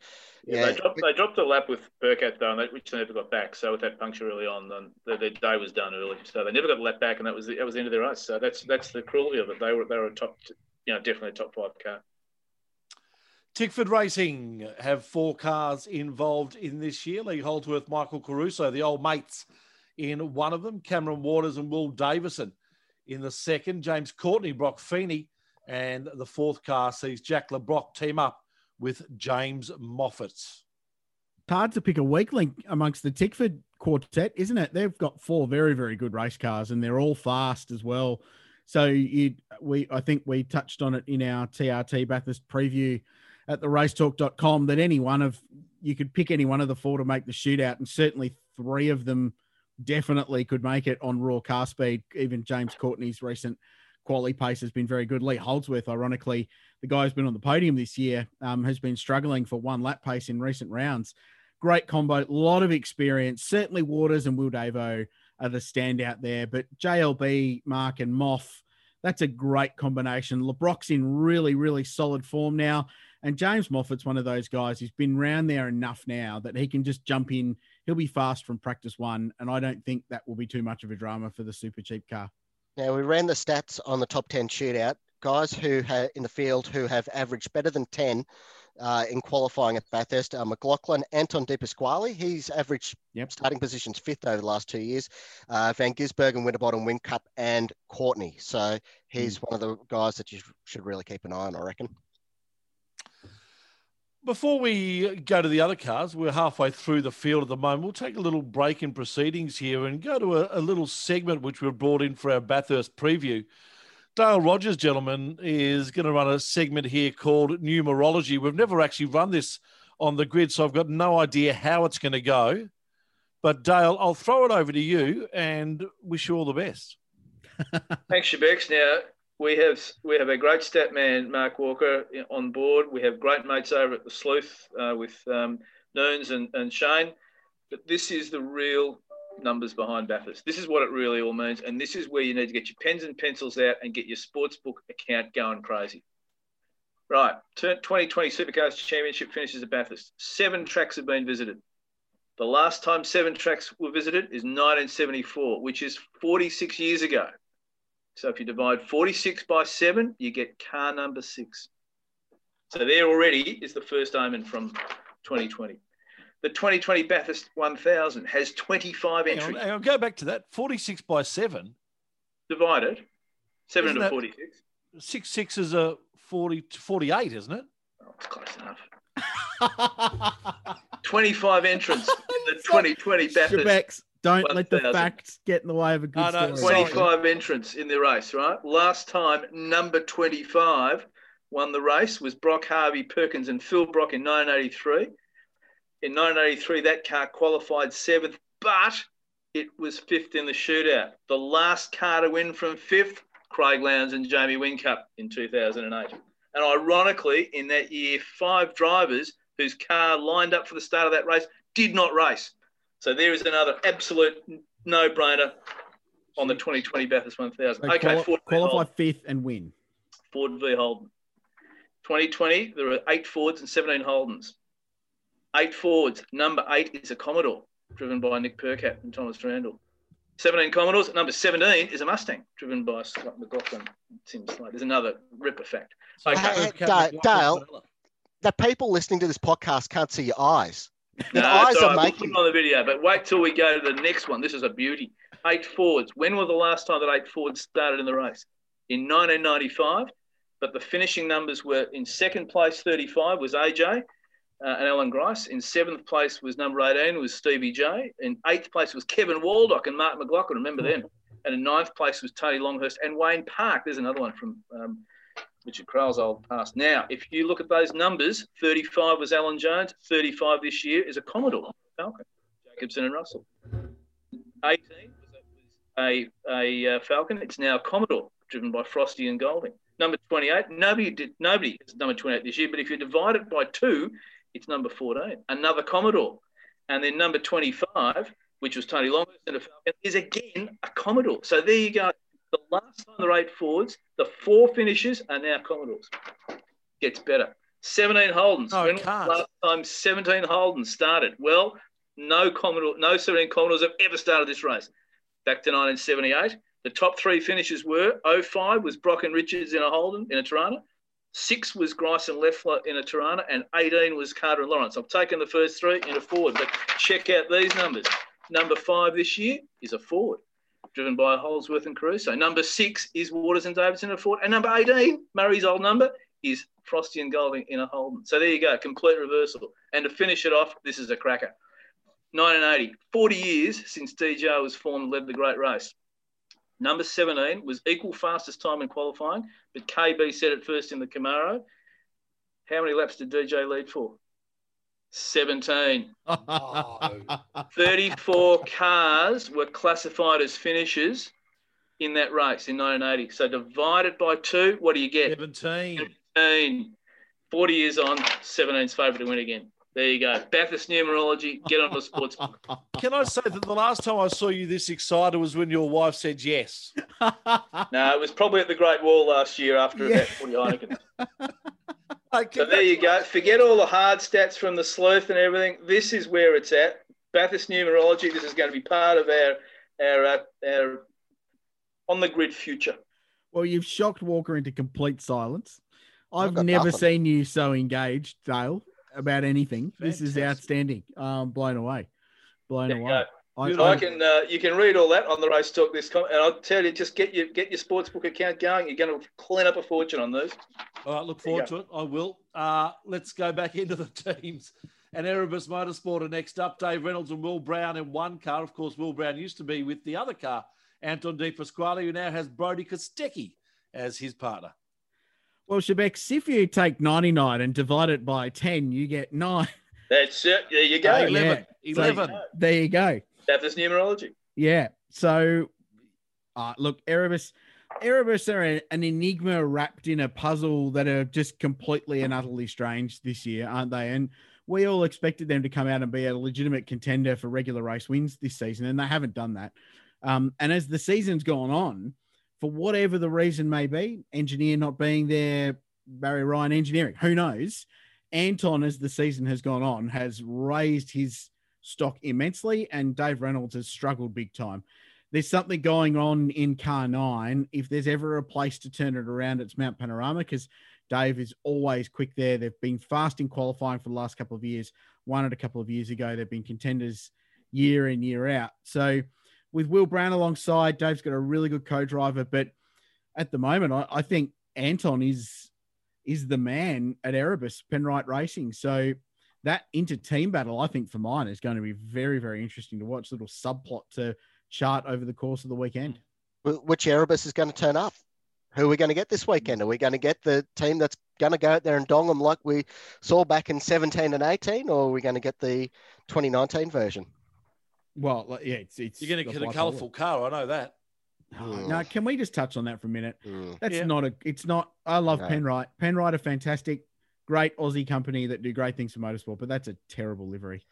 yeah, yeah they, dropped, they dropped a lap with Percat, though, and which they never got back. So with that puncture early on, then their, their day was done early. So they never got the lap back, and that was the, that was the end of their race. So that's that's the cruelty of it. They were they were a top, you know, definitely a top five car. Tickford Racing have four cars involved in this year. Lee Holdsworth, Michael Caruso, the old mates in one of them, Cameron Waters and Will Davison in the second, James Courtney, Broc Feeney, and the fourth car sees Jack Le Brocq team up with James Moffat. Hard to pick a weak link amongst the Tickford quartet, isn't it? They've got four very, very good race cars and they're all fast as well. So you, we, I think we touched on it in our TRT Bathurst preview at the racetalk.com that any one of you could pick any one of the four to make the shootout, and certainly three of them definitely could make it on raw car speed. Even James Courtney's recent quality pace has been very good. Lee Holdsworth, ironically, the guy who's been on the podium this year, um, has been struggling for one lap pace in recent rounds. Great combo, a lot of experience. Certainly Waters and Will Davo are the standout there, but JLB, Mark, and Moff, that's a great combination. Le Brocq's in really, really solid form now. And James Moffat's one of those guys who's been around there enough now that he can just jump in. He'll be fast from practice one. And I don't think that will be too much of a drama for the super cheap car. Now, we ran the stats on the top 10 shootout. Guys who have in the field who have averaged better than 10 uh, in qualifying at Bathurst are McLaughlin, Anton De Pasquale. He's averaged yep. starting positions fifth over the last two years. Uh, Van Gisbergen, Winterbottom, Whincup, and Courtney. So he's mm. one of the guys that you should really keep an eye on, I reckon. Before we go to the other cars, we're halfway through the field at the moment. We'll take a little break in proceedings here and go to a, a little segment which we've brought in for our Bathurst preview. Dale Rogers, gentlemen, is going to run a segment here called Numerology. We've never actually run this on the grid, so I've got no idea how it's going to go. But Dale, I'll throw it over to you and wish you all the best. Thanks, Shebex. Now we have we have a great stat man, Mark Walker, on board. We have great mates over at the Sleuth uh, with um, Noons and, and Shane. But this is the real numbers behind Bathurst. This is what it really all means, and this is where you need to get your pens and pencils out and get your sportsbook account going crazy. Right, 2020 Supercars Championship finishes at Bathurst. Seven tracks have been visited. The last time seven tracks were visited is 1974, which is 46 years ago. So if you divide 46 by seven, you get car number six. So there already is the first omen from 2020. The 2020 Bathurst 1000 has 25 hang entries. On, I'll go back to that. 46 by seven. Divided. Seven isn't into 46. Six six is a 40, 48, isn't it? Oh, it's close enough. 25 entrants in the 2020 Bathurst. Don't 1, let the facts get in the way of a good oh, no, story. 25 entrants in the race, right? Last time, number 25 won the race was Brock Harvey Perkins and Phil Brock in 1983. In 1983, that car qualified seventh, but it was fifth in the shootout. The last car to win from fifth, Craig Lowndes and Jamie Whincup in 2008. And ironically, in that year, five drivers whose car lined up for the start of that race did not race. So there is another absolute no-brainer on the 2020 Bathurst 1000. So okay, quali- qualify fifth and win. Ford v Holden. 2020, there are eight Fords and 17 Holdens. Eight Fords. Number eight is a Commodore, driven by Nick Percat and Thomas Randall. 17 Commodores. Number 17 is a Mustang, driven by Scott McLaughlin. Seems like There's another ripper fact. Okay. Hey, Dale, Dale, the people listening to this podcast can't see your eyes. No, eyes are right. making. We'll on the video, but wait till we go to the next one. This is a beauty. Eight Fords. When was the last time that eight Fords started in the race? In 1995. But the finishing numbers were in second place, 35 was AJ uh, and Alan Grice. In seventh place was number 18 was Stevie J. In eighth place was Kevin Waldock and Mark McLaughlin. Remember them. And in ninth place was Tony Longhurst and Wayne Park. There's another one from um, Richard Craill's old past. Now, if you look at those numbers, 35 was Alan Jones, 35 this year is a Commodore Falcon, Jacobson and Russell. 18 was a, a, a uh, Falcon. It's now a Commodore, driven by Frosty and Golding. Number 28, nobody did nobody is number 28 this year, but if you divide it by two, it's number 14, another Commodore. And then number 25, which was Tony Falcon, is again a Commodore. So there you go. The last time the eight forwards, the four finishes are now Commodores. Gets better. 17 Holdens. Oh, when last time 17 Holdens started? Well, no Commodore, no 17 Commodores have ever started this race. Back to 1978. The top three finishes were 05 was Brock and Richards in a Holden in a Torana. Six was Grice and Leffler in a Torana, and 18 was Carter and Lawrence. I've taken the first three in a Ford, but check out these numbers. Number five this year is a Ford, driven by Holdsworth and Caruso. Number six is Waters and Davison in a Ford, and number 18, Murray's old number, is Frosty and Golding in a Holden. So there you go, complete reversal. And to finish it off, this is a cracker. 1980, 40 years since DJ was formed, led the great race. Number 17 was equal fastest time in qualifying, but KB said it first in the Camaro. How many laps did DJ lead for? 17. Oh. 34 cars were classified as finishers in that race in 1980. So divided by two, what do you get? 17. 17. 40 years on, 17's favourite to win again. There you go. Bathurst numerology. Get on the sports. Can I say that the last time I saw you this excited was when your wife said yes? no, it was probably at the Great Wall last year after yeah. about 40 Heineken. okay, so there you go. Forget all the hard stats from the sleuth and everything. This is where it's at. Bathurst numerology. This is going to be part of our our uh, our on the grid future. Well, you've shocked Walker into complete silence. I've never nothing. seen you so engaged, Dale about anything. Fantastic. This is outstanding. Um, blown away, blown there away. I, I, can uh, you can read all that on the race talk this com- and I'll tell you just get your get your sportsbook account going. You're going to clean up a fortune on those. All right, look forward to it. I will. Uh, let's go back into the teams. And Erebus Motorsport are next up. Dave Reynolds and Will Brown in one car. Of course, Will Brown used to be with the other car, Anton De Pasquale, who now has Brodie Kostecki as his partner. Well, Shebex, if you take 99 and divide it by 10, you get nine. That's it. There you go. 11. Yeah. 11. So, there you go. Bathurst numerology. Yeah. So, uh, look, Erebus, Erebus are an enigma wrapped in a puzzle that are just completely and utterly strange this year, aren't they? And we all expected them to come out and be a legitimate contender for regular race wins this season, and they haven't done that. Um, and as the season's gone on, for whatever the reason may be, engineer not being there, Barry Ryan engineering, who knows? Anton, as the season has gone on, has raised his stock immensely, and Dave Reynolds has struggled big time. There's something going on in car nine. If there's ever a place to turn it around, it's Mount Panorama because Dave is always quick there. They've been fast in qualifying for the last couple of years. Won it a couple of years ago. They've been contenders year in, year out. So with Will Brown alongside, Dave's got a really good co-driver. But at the moment, I, I think Anton is is the man at Erebus Penrite Racing. So that inter-team battle, I think, for mine is going to be very, very interesting to watch. Little subplot to chart over the course of the weekend. Which Erebus is going to turn up? Who are we going to get this weekend? Are we going to get the team that's going to go out there and dong them like we saw back in 17 and 18, or are we going to get the 2019 version? Well, yeah, it's, it's you're going to get a colourful car. I know that. Mm. No, can we just touch on that for a minute? Mm. That's yeah. not a. It's not. I love no. Penrite. Penrite are fantastic, great Aussie company that do great things for motorsport, but that's a terrible livery.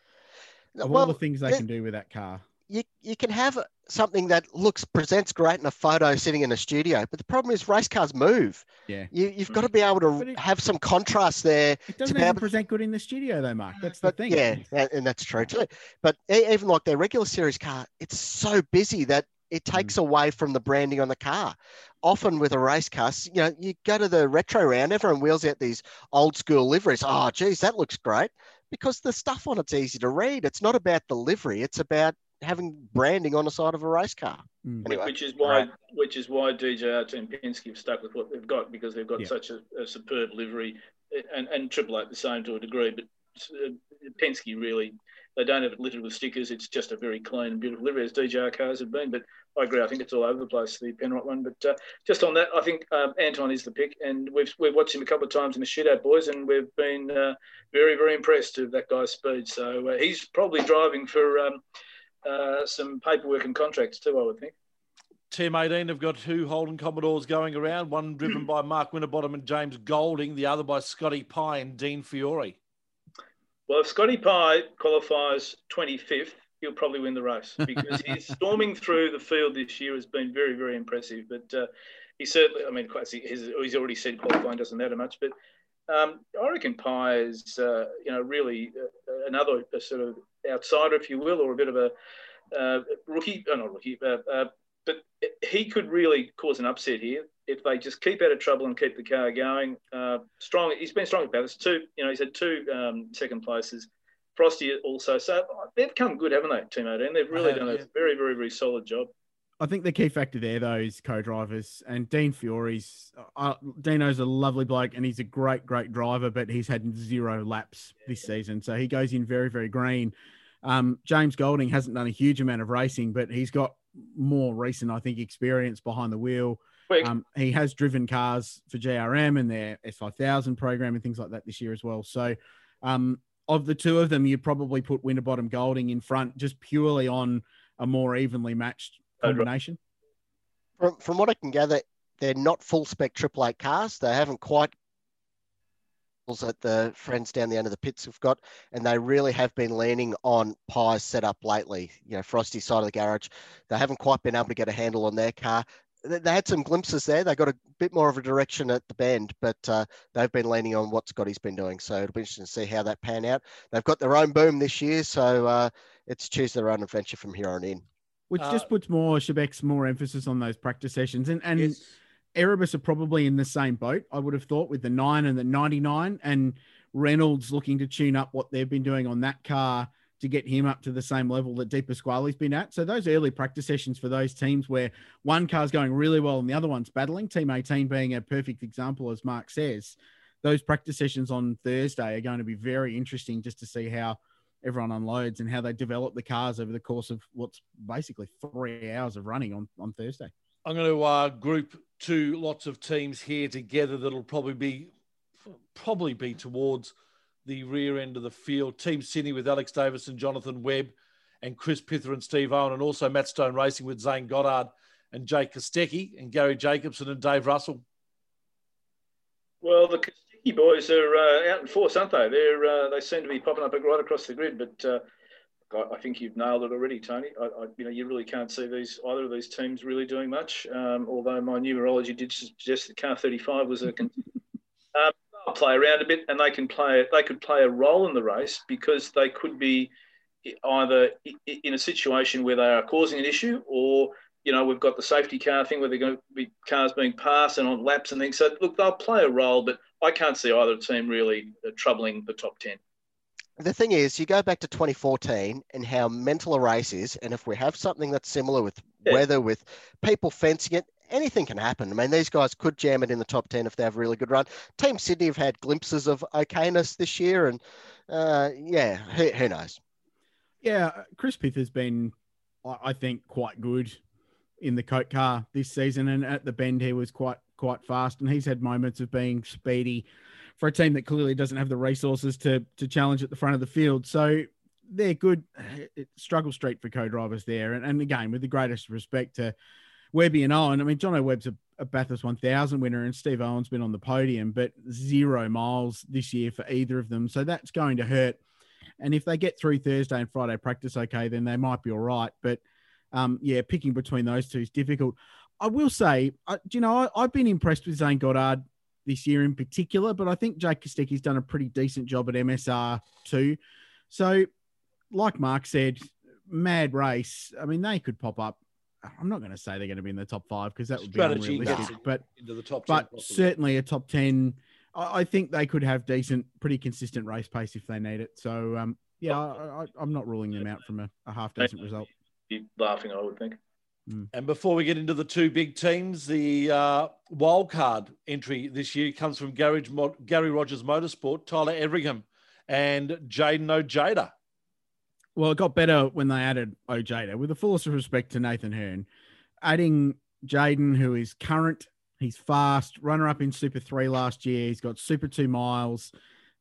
Of well, all the things they can do with that car, you you can have something that looks presents great in a photo sitting in a studio, but the problem is race cars move. Yeah, you you've got to be able to it, have some contrast there. It doesn't even present good in the studio though, Mark. That's but, the thing. Yeah, and that's true too. But even like their regular series car, it's so busy that it mm. takes mm. away from the branding on the car. Often with a race car, you know, you go to the retro round, everyone wheels out these old school liveries. Oh, geez, that looks great. Because the stuff on it's easy to read. It's not about the livery, it's about having branding on the side of a race car. Mm. Anyway, which is why right. which is why DJR and Penske have stuck with what they've got because they've got yeah. such a, a, superb livery, and and Triple Eight the same to a degree, but uh, Penske really they don't have it littered with stickers. It's just a very clean and beautiful livery, as DJR cars have been. But I agree. I think it's all over the place, the Penrite one. But uh, just on that, I think um, Anton is the pick. And we've, we've watched him a couple of times in the shootout, boys, and we've been uh, very, very impressed with that guy's speed. So uh, he's probably driving for um, uh, some paperwork and contracts too, I would think. Team 18 have got two Holden Commodores going around, one driven by Mark Winterbottom and James Golding, the other by Scotty Pye and Dean Fiore. Well, if Scotty Pye qualifies 25th, he'll probably win the race because he's storming through the field this year has been very, very impressive. But uh, he certainly, I mean, he's already said qualifying doesn't matter much, but um, I reckon Pye is, uh, you know, really uh, another sort of outsider, if you will, or a bit of a uh, rookie, oh, not rookie, uh, uh, but he could really cause an upset here if they just keep out of trouble and keep the car going. Uh, strong, he's been strong about this. Two, you know, he's had two um, second places. Frosty also. So they've come good, haven't they, Team 18? They've really done a very, very, very solid job. I think the key factor there, though, is co-drivers and Dean Fiore's. Uh, Dino's a lovely bloke and he's a great, great driver, but he's had zero laps this season, so he goes in very, very green. Um, James Golding hasn't done a huge amount of racing, but he's got more recent, I think, experience behind the wheel. Um, he has driven cars for GRM and their S5000 program and things like that this year as well. So, um, of the two of them, you'd probably put Winterbottom Golding in front just purely on a more evenly matched combination. From, from what I can gather, they're not full spec Triple Eight cars. They haven't quite that the friends down the end of the pits have got, and they really have been leaning on Pye's setup lately. You know, Frosty side of the garage, they haven't quite been able to get a handle on their car. They had some glimpses there. They got a bit more of a direction at the bend, but uh, they've been leaning on what Scotty's been doing. So it'll be interesting to see how that pan out. They've got their own boom this year, so uh, it's choose their own adventure from here on in. Which uh, just puts more Shebex more emphasis on those practice sessions and and. Yes Erebus are probably in the same boat, I would have thought, with the nine and the 99, and Reynolds looking to tune up what they've been doing on that car to get him up to the same level that De Pasquale's been at. So those early practice sessions for those teams where one car's going really well and the other one's battling, Team 18 being a perfect example, as Mark says, those practice sessions on Thursday are going to be very interesting just to see how everyone unloads and how they develop the cars over the course of what's basically three hours of running on, on Thursday. I'm going to uh, group two lots of teams here together that'll probably be probably be towards the rear end of the field. Team Sydney with Alex Davis and Jonathan Webb, and Chris Pither and Steve Owen, and also Matt Stone Racing with Zane Goddard and Jake Kostecki and Garry Jacobson and Dave Russell? Well, the Kostecki boys are uh, out in force, aren't they? They're uh, they seem to be popping up right across the grid, but uh, I, think you've nailed it already, Tony. I, I, you know, you really can't see these either of these teams really doing much. Um, although my numerology did suggest that car 35 was a. um, they'll play around a bit, and they can play. They could play a role in the race because they could be either in a situation where they are causing an issue, or you know, we've got the safety car thing where they're going to be cars being passed and on laps and things. So look, they'll play a role, but I can't see either team really uh, troubling the top ten the thing is, you go back to 2014 and how mental a race is, and if we have something that's similar with yeah. weather, with people fencing it, anything can happen. I mean, these guys could jam it in the top 10 if they have a really good run. Team Sydney have had glimpses of okayness this year, and uh, yeah, who, who, knows? Yeah, Chris Pith has been, I think, quite good in the coat car this season, and at the bend he was quite quite fast, and he's had moments of being speedy for a team that clearly doesn't have the resources to to challenge at the front of the field. So they're good struggle street for co-drivers there. And, and again, with the greatest respect to Webby and Owen, I mean, Jono Webb's a, a Bathurst 1000 winner and Steve Owen's been on the podium, but zero miles this year for either of them. So that's going to hurt. And if they get through Thursday and Friday practice okay, then they might be all right. But um, yeah, picking between those two is difficult. I will say, uh, you know, I, have been impressed with Zane Goddard this year in particular, but I think Jake Kostecki's done a pretty decent job at MSR too. So, like Mark said, mad race. I mean, they could pop up. I'm not going to say they're going to be in the top five because that would Strategy be unrealistic, but into the top, 10, but certainly a top ten. I think they could have decent, pretty consistent race pace if they need it. So, um, yeah, I, am not ruling them out from a, a half decent result. Laughing, I would think. Mm. And before we get into the two big teams, the uh, wildcard entry this year comes from Garage, Garry Rogers Motorsport, Tyler Everingham, and Jayden Ojeda. Well, it got better when they added Ojeda. With the fullest of respect to Nathan Herne, adding Jayden, who is current, he's fast, runner up in Super 3 last year, he's got Super 2 miles.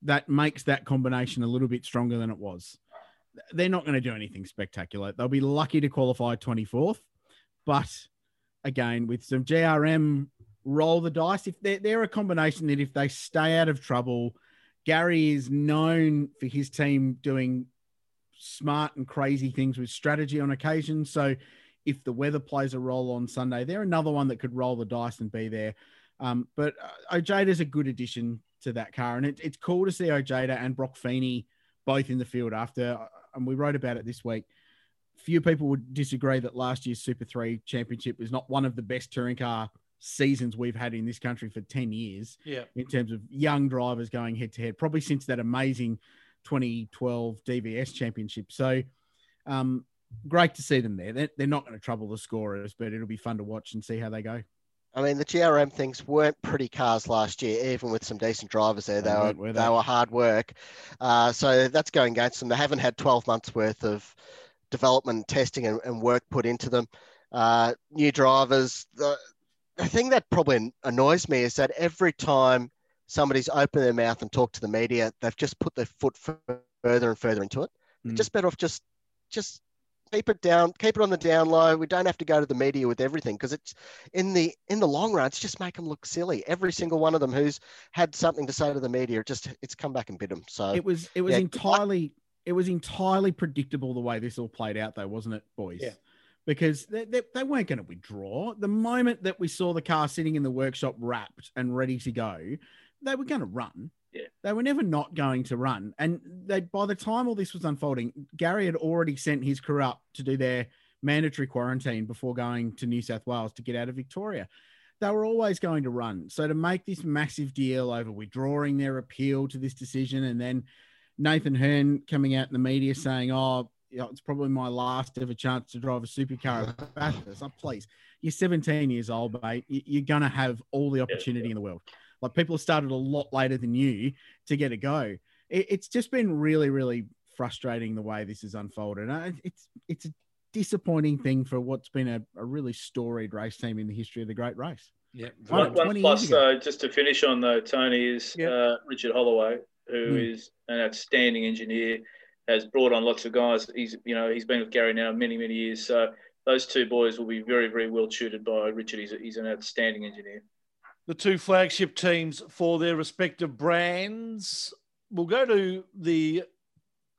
That makes that combination a little bit stronger than it was. They're not going to do anything spectacular. They'll be lucky to qualify 24th but again, with some GRM, roll the dice. If they're, they're a combination that if they stay out of trouble, Garry is known for his team doing smart and crazy things with strategy on occasion. So if the weather plays a role on Sunday, they're another one that could roll the dice and be there. Um, but uh, Ojeda's a good addition to that car, and it, it's cool to see Ojeda and Broc Feeney both in the field after. Uh, and we wrote about it this week few people would disagree that last year's Super 3 championship was not one of the best touring car seasons we've had in this country for 10 years. Yeah. In terms of young drivers going head to head, probably since that amazing 2012 DVS championship. So, um, great to see them there. They're, they're not going to trouble the scorers, but it'll be fun to watch and see how they go. I mean, the GRM things weren't pretty cars last year, even with some decent drivers there. They, they were, were they? they? were hard work. Uh, so that's going against them. They haven't had 12 months worth of development, testing, and, and work put into them. Uh, new drivers. The, the thing that probably annoys me is that every time somebody's opened their mouth and talked to the media, they've just put their foot further and further into it. Mm. Just better off just just keep it down, keep it on the down low. We don't have to go to the media with everything because it's in the in the long run, it's just make them look silly. Every single one of them who's had something to say to the media, just it's come back and bit them. So it was it was yeah, entirely it was entirely predictable the way this all played out, though, wasn't it, boys? Yeah. Because they, they, they weren't going to withdraw. The moment that we saw the car sitting in the workshop wrapped and ready to go, they were going to run. Yeah. They were never not going to run. And they by the time all this was unfolding, Garry had already sent his crew up to do their mandatory quarantine before going to New South Wales to get out of Victoria. They were always going to run. So to make this massive deal over withdrawing their appeal to this decision and then Nathan Herne coming out in the media saying, "Oh, you know, it's probably my last ever chance to drive a supercar at Bathurst." Oh, please, you're 17 years old, mate. You're gonna have all the opportunity in the world. Like people have started a lot later than you to get a go. It's just been really, really frustrating the way this has unfolded. It's it's a disappointing thing for what's been a, a really storied race team in the history of the great race. Yeah. One, one plus, though, just to finish on though, Tony is uh, Richard Hollway, who mm. is an outstanding engineer. has brought on lots of guys. He's you know he's been with Garry now many many years. So those two boys will be very very well tutored by Richard. He's, he's an outstanding engineer. The two flagship teams for their respective brands. We'll go to the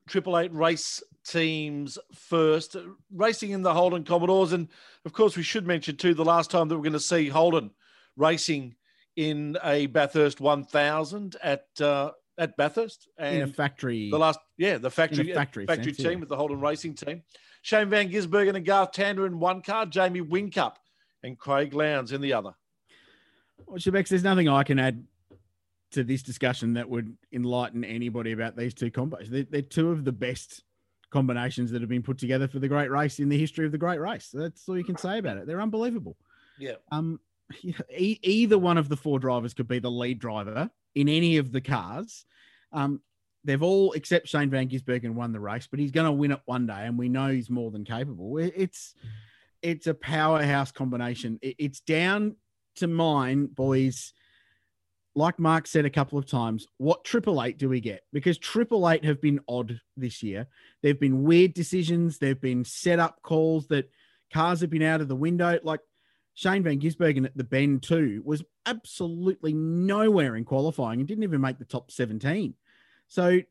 Triple Eight race teams first, racing in the Holden Commodores, and of course we should mention too the last time that we're going to see Holden racing in a Bathurst 1000 at uh, at Bathurst and in a factory. The last, yeah, the factory factory, factory sense, team yeah. with the Holden Racing team. Shane Van Gisbergen and Garth Tander in one car, Jamie Whincup and Craig Lowndes in the other. Well, Shebex, there's nothing I can add to this discussion that would enlighten anybody about these two combos. They're, they're two of the best combinations that have been put together for the great race in the history of the great race. That's all you can say about it. They're unbelievable. Yeah. Um, e- either one of the four drivers could be the lead driver in any of the cars. Um, they've all, except Shane Van Gisbergen, won the race, but he's going to win it one day, and we know he's more than capable. It's it's a powerhouse combination. It's down to mine, boys. Like Mark said a couple of times, what triple eight do we get? Because triple eight have been odd this year. There've been weird decisions. There've been set up calls that cars have been out of the window. Like Shane Van Gisbergen at the Bend too was absolutely nowhere in qualifying and didn't even make the top 17. So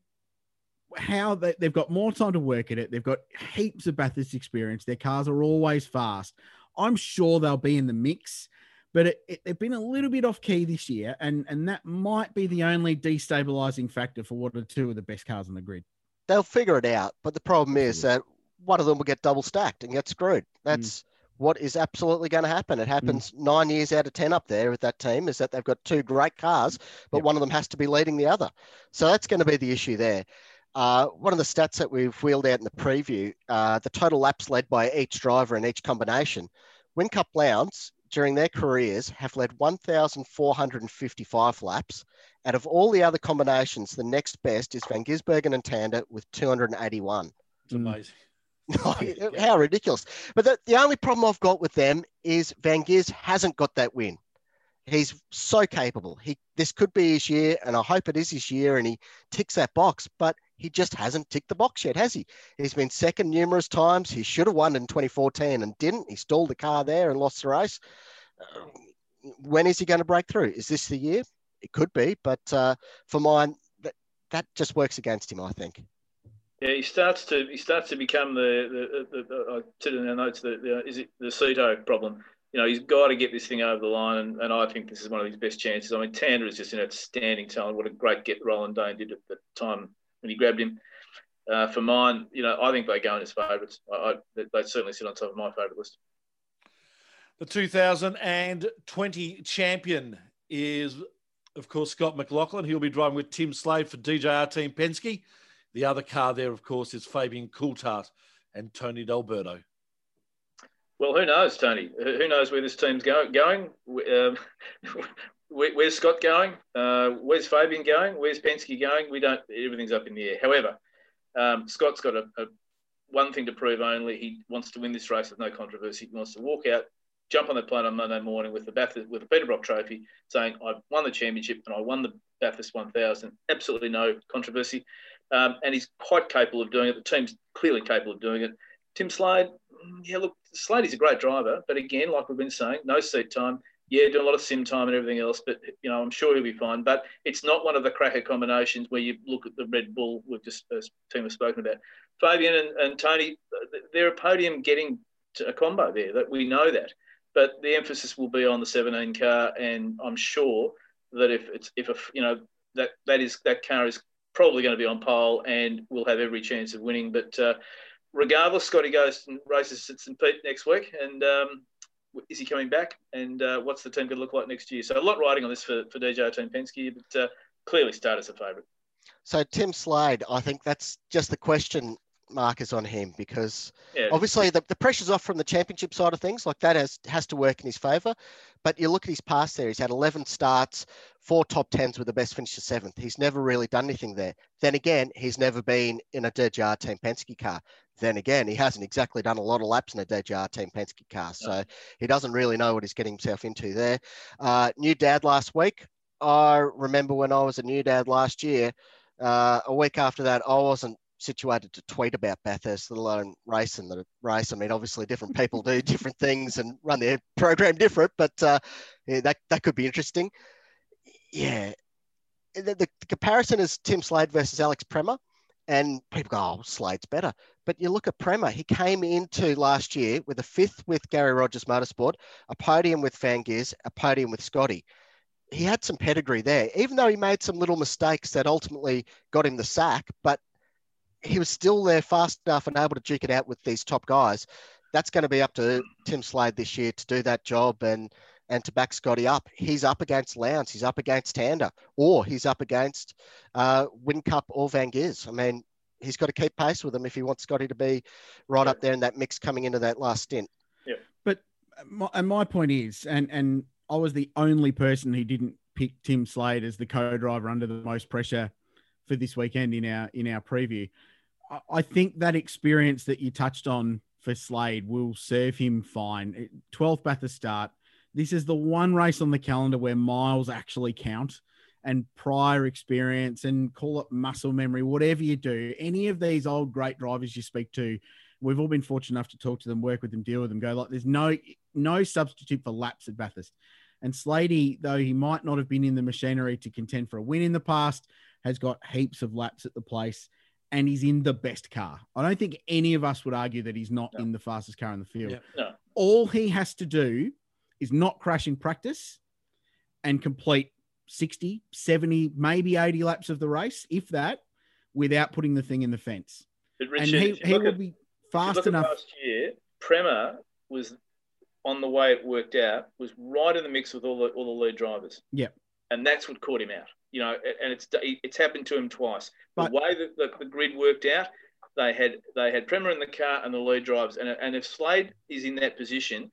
how they, they've got more time to work at it. They've got heaps of Bathurst experience. Their cars are always fast. I'm sure they'll be in the mix, but it, it, they've been a little bit off key this year, and and that might be the only destabilizing factor for what are two of the best cars on the grid. They'll figure it out, but the problem is that one of them will get double stacked and get screwed. Mm. That's what is absolutely going to happen. It happens nine years out of ten up there with that team. Is that they've got two great cars, but one of them has to be leading the other. So that's going to be the issue there. Uh, one of the stats that we've wheeled out in the preview, uh, the total laps led by each driver in each combination. Whincup Lowndes, during their careers, have led 1,455 laps. Out of all the other combinations, the next best is Van Gisbergen and Tander with 281. It's amazing. How ridiculous. But the, the only problem I've got with them is Van Giz hasn't got that win. He's so capable. He this could be his year, and I hope it is his year, and he ticks that box. But he just hasn't ticked the box yet, has he? He's been second numerous times. He should have won in 2014 and didn't. He stalled the car there and lost the race. Uh, when is he going to break through? Is this the year? It could be, but uh, for mine, that that just works against him. I think. Yeah, he starts to he starts to become the the, the, the I said in our notes the, the is it the Ceto problem. You know, he's got to get this thing over the line, and, and I think this is one of his best chances. I mean, Tander is just an outstanding talent. What a great get Roland Dane did at the time when he grabbed him. Uh, for mine, you know, I think they go in as favourites. I, I, they they certainly sit on top of my favourite list. The 2020 champion is, of course, Scott McLaughlin. He'll be driving with Tim Slade for DJR Team Penske. The other car there, of course, is Fabian Coulthard and Tony D'Alberto. Well, who knows, Tony? Who knows where this team's go- going? Um, where's Scott going? Uh, where's Fabian going? Where's Penske going? We don't. Everything's up in the air. However, um, Scott's got a, a one thing to prove only. He wants to win this race with no controversy. He wants to walk out, jump on the plane on Monday morning with the Bathurst, with the Peter Brock Trophy, saying I won the championship and I won the Bathurst 1000. Absolutely no controversy, um, and he's quite capable of doing it. The team's clearly capable of doing it. Tim Slade, mm, yeah, look, Slade is a great driver, but again, like we've been saying, no seat time. Yeah, doing a lot of sim time and everything else, but you know, I'm sure he'll be fine. But it's not one of the cracker combinations where you look at the Red Bull we've just uh, team has spoken about. Fabian and, and Tony, they're a podium getting a combo there. That we know that, but the emphasis will be on the 17 car, and I'm sure that if it's if a you know that that is that car is probably going to be on pole and will have every chance of winning. But uh, regardless, Scotty goes and races at St Pete next week, and um, is he coming back? And uh, what's the team going to look like next year? So a lot riding on this for for DJ Team Penske, but uh, clearly start as a favourite. So Tim Slade, I think that's just the question mark is on him because Yeah. obviously the, the pressure's off from the championship side of things. Like that has has to work in his favour. But you look at his past there, he's had 11 starts, four top tens with the best finish to seventh. He's never really done anything there. Then again, he's never been in a DJR Team Penske car. Then again, he hasn't exactly done a lot of laps in a DJR Team Penske car. So he doesn't really know what he's getting himself into there. Uh, new dad last week. I remember when I was a new dad last year, uh, a week after that, I wasn't situated to tweet about Bathurst, let alone race and the race. I mean, obviously, different people do different things and run their program different, but uh, yeah, that that could be interesting. Yeah, the, the, comparison is Tim Slade versus Alex Premat, and people go, "Oh, Slade's better." But you look at Premat; he came into last year with a fifth with Garry Rogers Motorsport, a podium with Van a podium with Scotty he had some pedigree there, even though he made some little mistakes that ultimately got him the sack. But he was still there fast enough and able to duke it out with these top guys. That's going to be up to Tim Slade this year to do that job and and to back Scotty up. He's up against Lowndes, he's up against Tander, or he's up against uh, Whincup or Van Giz. I mean, he's got to keep pace with them if he wants Scotty to be right up there in that mix coming into that last stint. Yeah. But my, and my point is, and and I was the only person who didn't pick Tim Slade as the co-driver under the most pressure for this weekend in our in our preview. I think that experience that you touched on for Slade will serve him fine. 12th Bathurst start. This is the one race on the calendar where miles actually count and prior experience and call it muscle memory, whatever you do. Any of these old great drivers you speak to, we've all been fortunate enough to talk to them, work with them, deal with them, go like there's no no substitute for laps at Bathurst. And Slady, though he might not have been in the machinery to contend for a win in the past, has got heaps of laps at the place and he's in the best car. I don't think any of us would argue that he's not no. in the fastest car in the field. Yeah. No. All he has to do is not crash in practice and complete 60, 70, maybe 80 laps of the race, if that, without putting the thing in the fence. But Richard, and he, he will be fast enough. Last year, Premat was on the way it worked out, was right in the mix with all the all the lead drivers. Yeah. And that's what caught him out you know, and it's it's happened to him twice. But, the way that the, the, grid worked out, they had they had Premat in the car and the lead drivers, and and if Slade is in that position,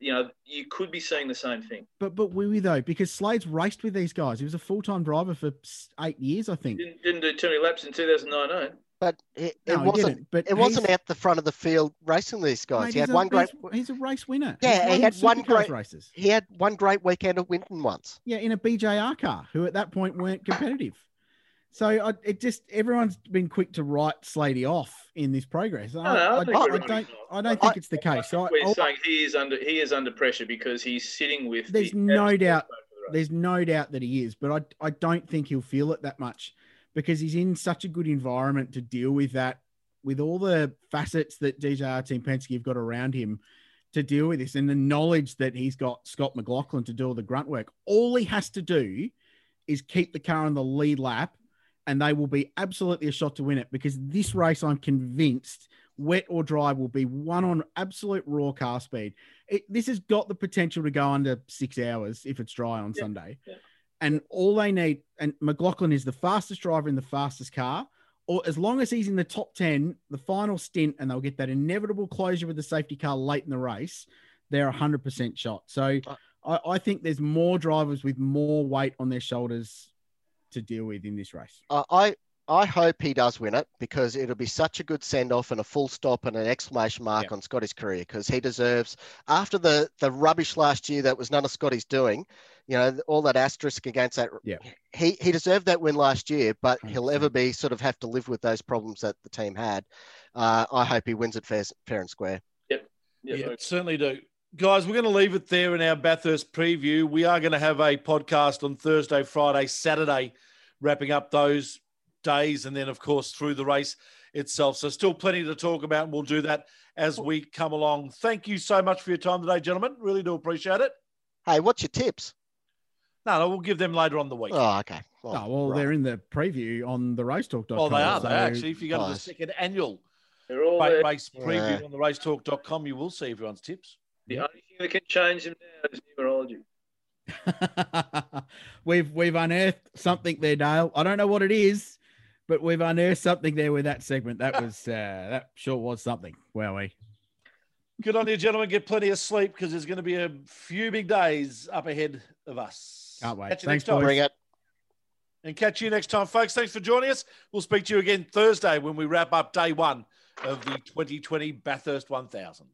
you know, you could be seeing the same thing. But but were we though, because Slade's raced with these guys. He was a full time driver for eight years, I think. Didn't, didn't do too many laps in 2019 but it, it wasn't. But it wasn't out the front of the field racing these guys. Mate, he had one a, great. He's a race winner. Yeah, he had one great races. He had one great weekend at Winton once. Yeah, in a BJR car, who at that point weren't competitive. So I, it just everyone's been quick to write Slady off in this progress. I, no, I, I, I don't. I don't think it's the case. So we're saying he is under he is under pressure because he's sitting with. There's the no doubt. The there's no doubt that he is, but I I don't think he'll feel it that much because he's in such a good environment to deal with that, with all the facets that DJR Team Penske have got around him to deal with this, and the knowledge that he's got Scott McLaughlin to do all the grunt work. All he has to do is keep the car on the lead lap, and they will be absolutely a shot to win it because this race, I'm convinced, wet or dry, will be one on absolute raw car speed. It, this has got the potential to go under six hours if it's dry on yeah, Sunday. Yeah and all they need, and McLaughlin is the fastest driver in the fastest car, or as long as he's in the top 10, the final stint, and they'll get that inevitable closure with the safety car late in the race, they're 100% shot. So I, I think there's more drivers with more weight on their shoulders to deal with in this race. Uh, I, I hope he does win it because it'll be such a good send off and a full stop and an exclamation mark yeah. on Scotty's career because he deserves after the the rubbish last year that was none of Scotty's doing, you know, all that asterisk against that. Yeah. He he deserved that win last year, but he will ever be sort of have to live with those problems that the team had. Uh, I hope he wins it fair, fair and square. Yep. yep. Yeah, certainly do. Guys, we're going to leave it there in our Bathurst preview. We are going to have a podcast on Thursday, Friday, Saturday, wrapping up those days, and then, of course, through the race itself. So, still plenty to talk about, and we'll do that as we come along. Thank you so much for your time today, gentlemen. Really do appreciate it. Hey, what's your tips? No, no, we'll give them later on the week. Oh, okay. Well, oh, well, right. they're in the preview on the racetalk.com. Well, they are. So... They actually, if you go nice. to the second annual race preview yeah. on the race racetalk.com, you will see everyone's tips. The only thing that can change them now is numerology. we've we've unearthed something there, Dale. I don't know what it is, but we've unearthed something there with that segment. That was uh, that sure was something. Well, we. Good on you, gentlemen. Get plenty of sleep because there's going to be a few big days up ahead of us. Can't wait. Catch you Thanks, next time. Bring it. And catch you next time, folks. Thanks for joining us. We'll speak to you again Thursday when we wrap up day one of the 2020 Bathurst 1000.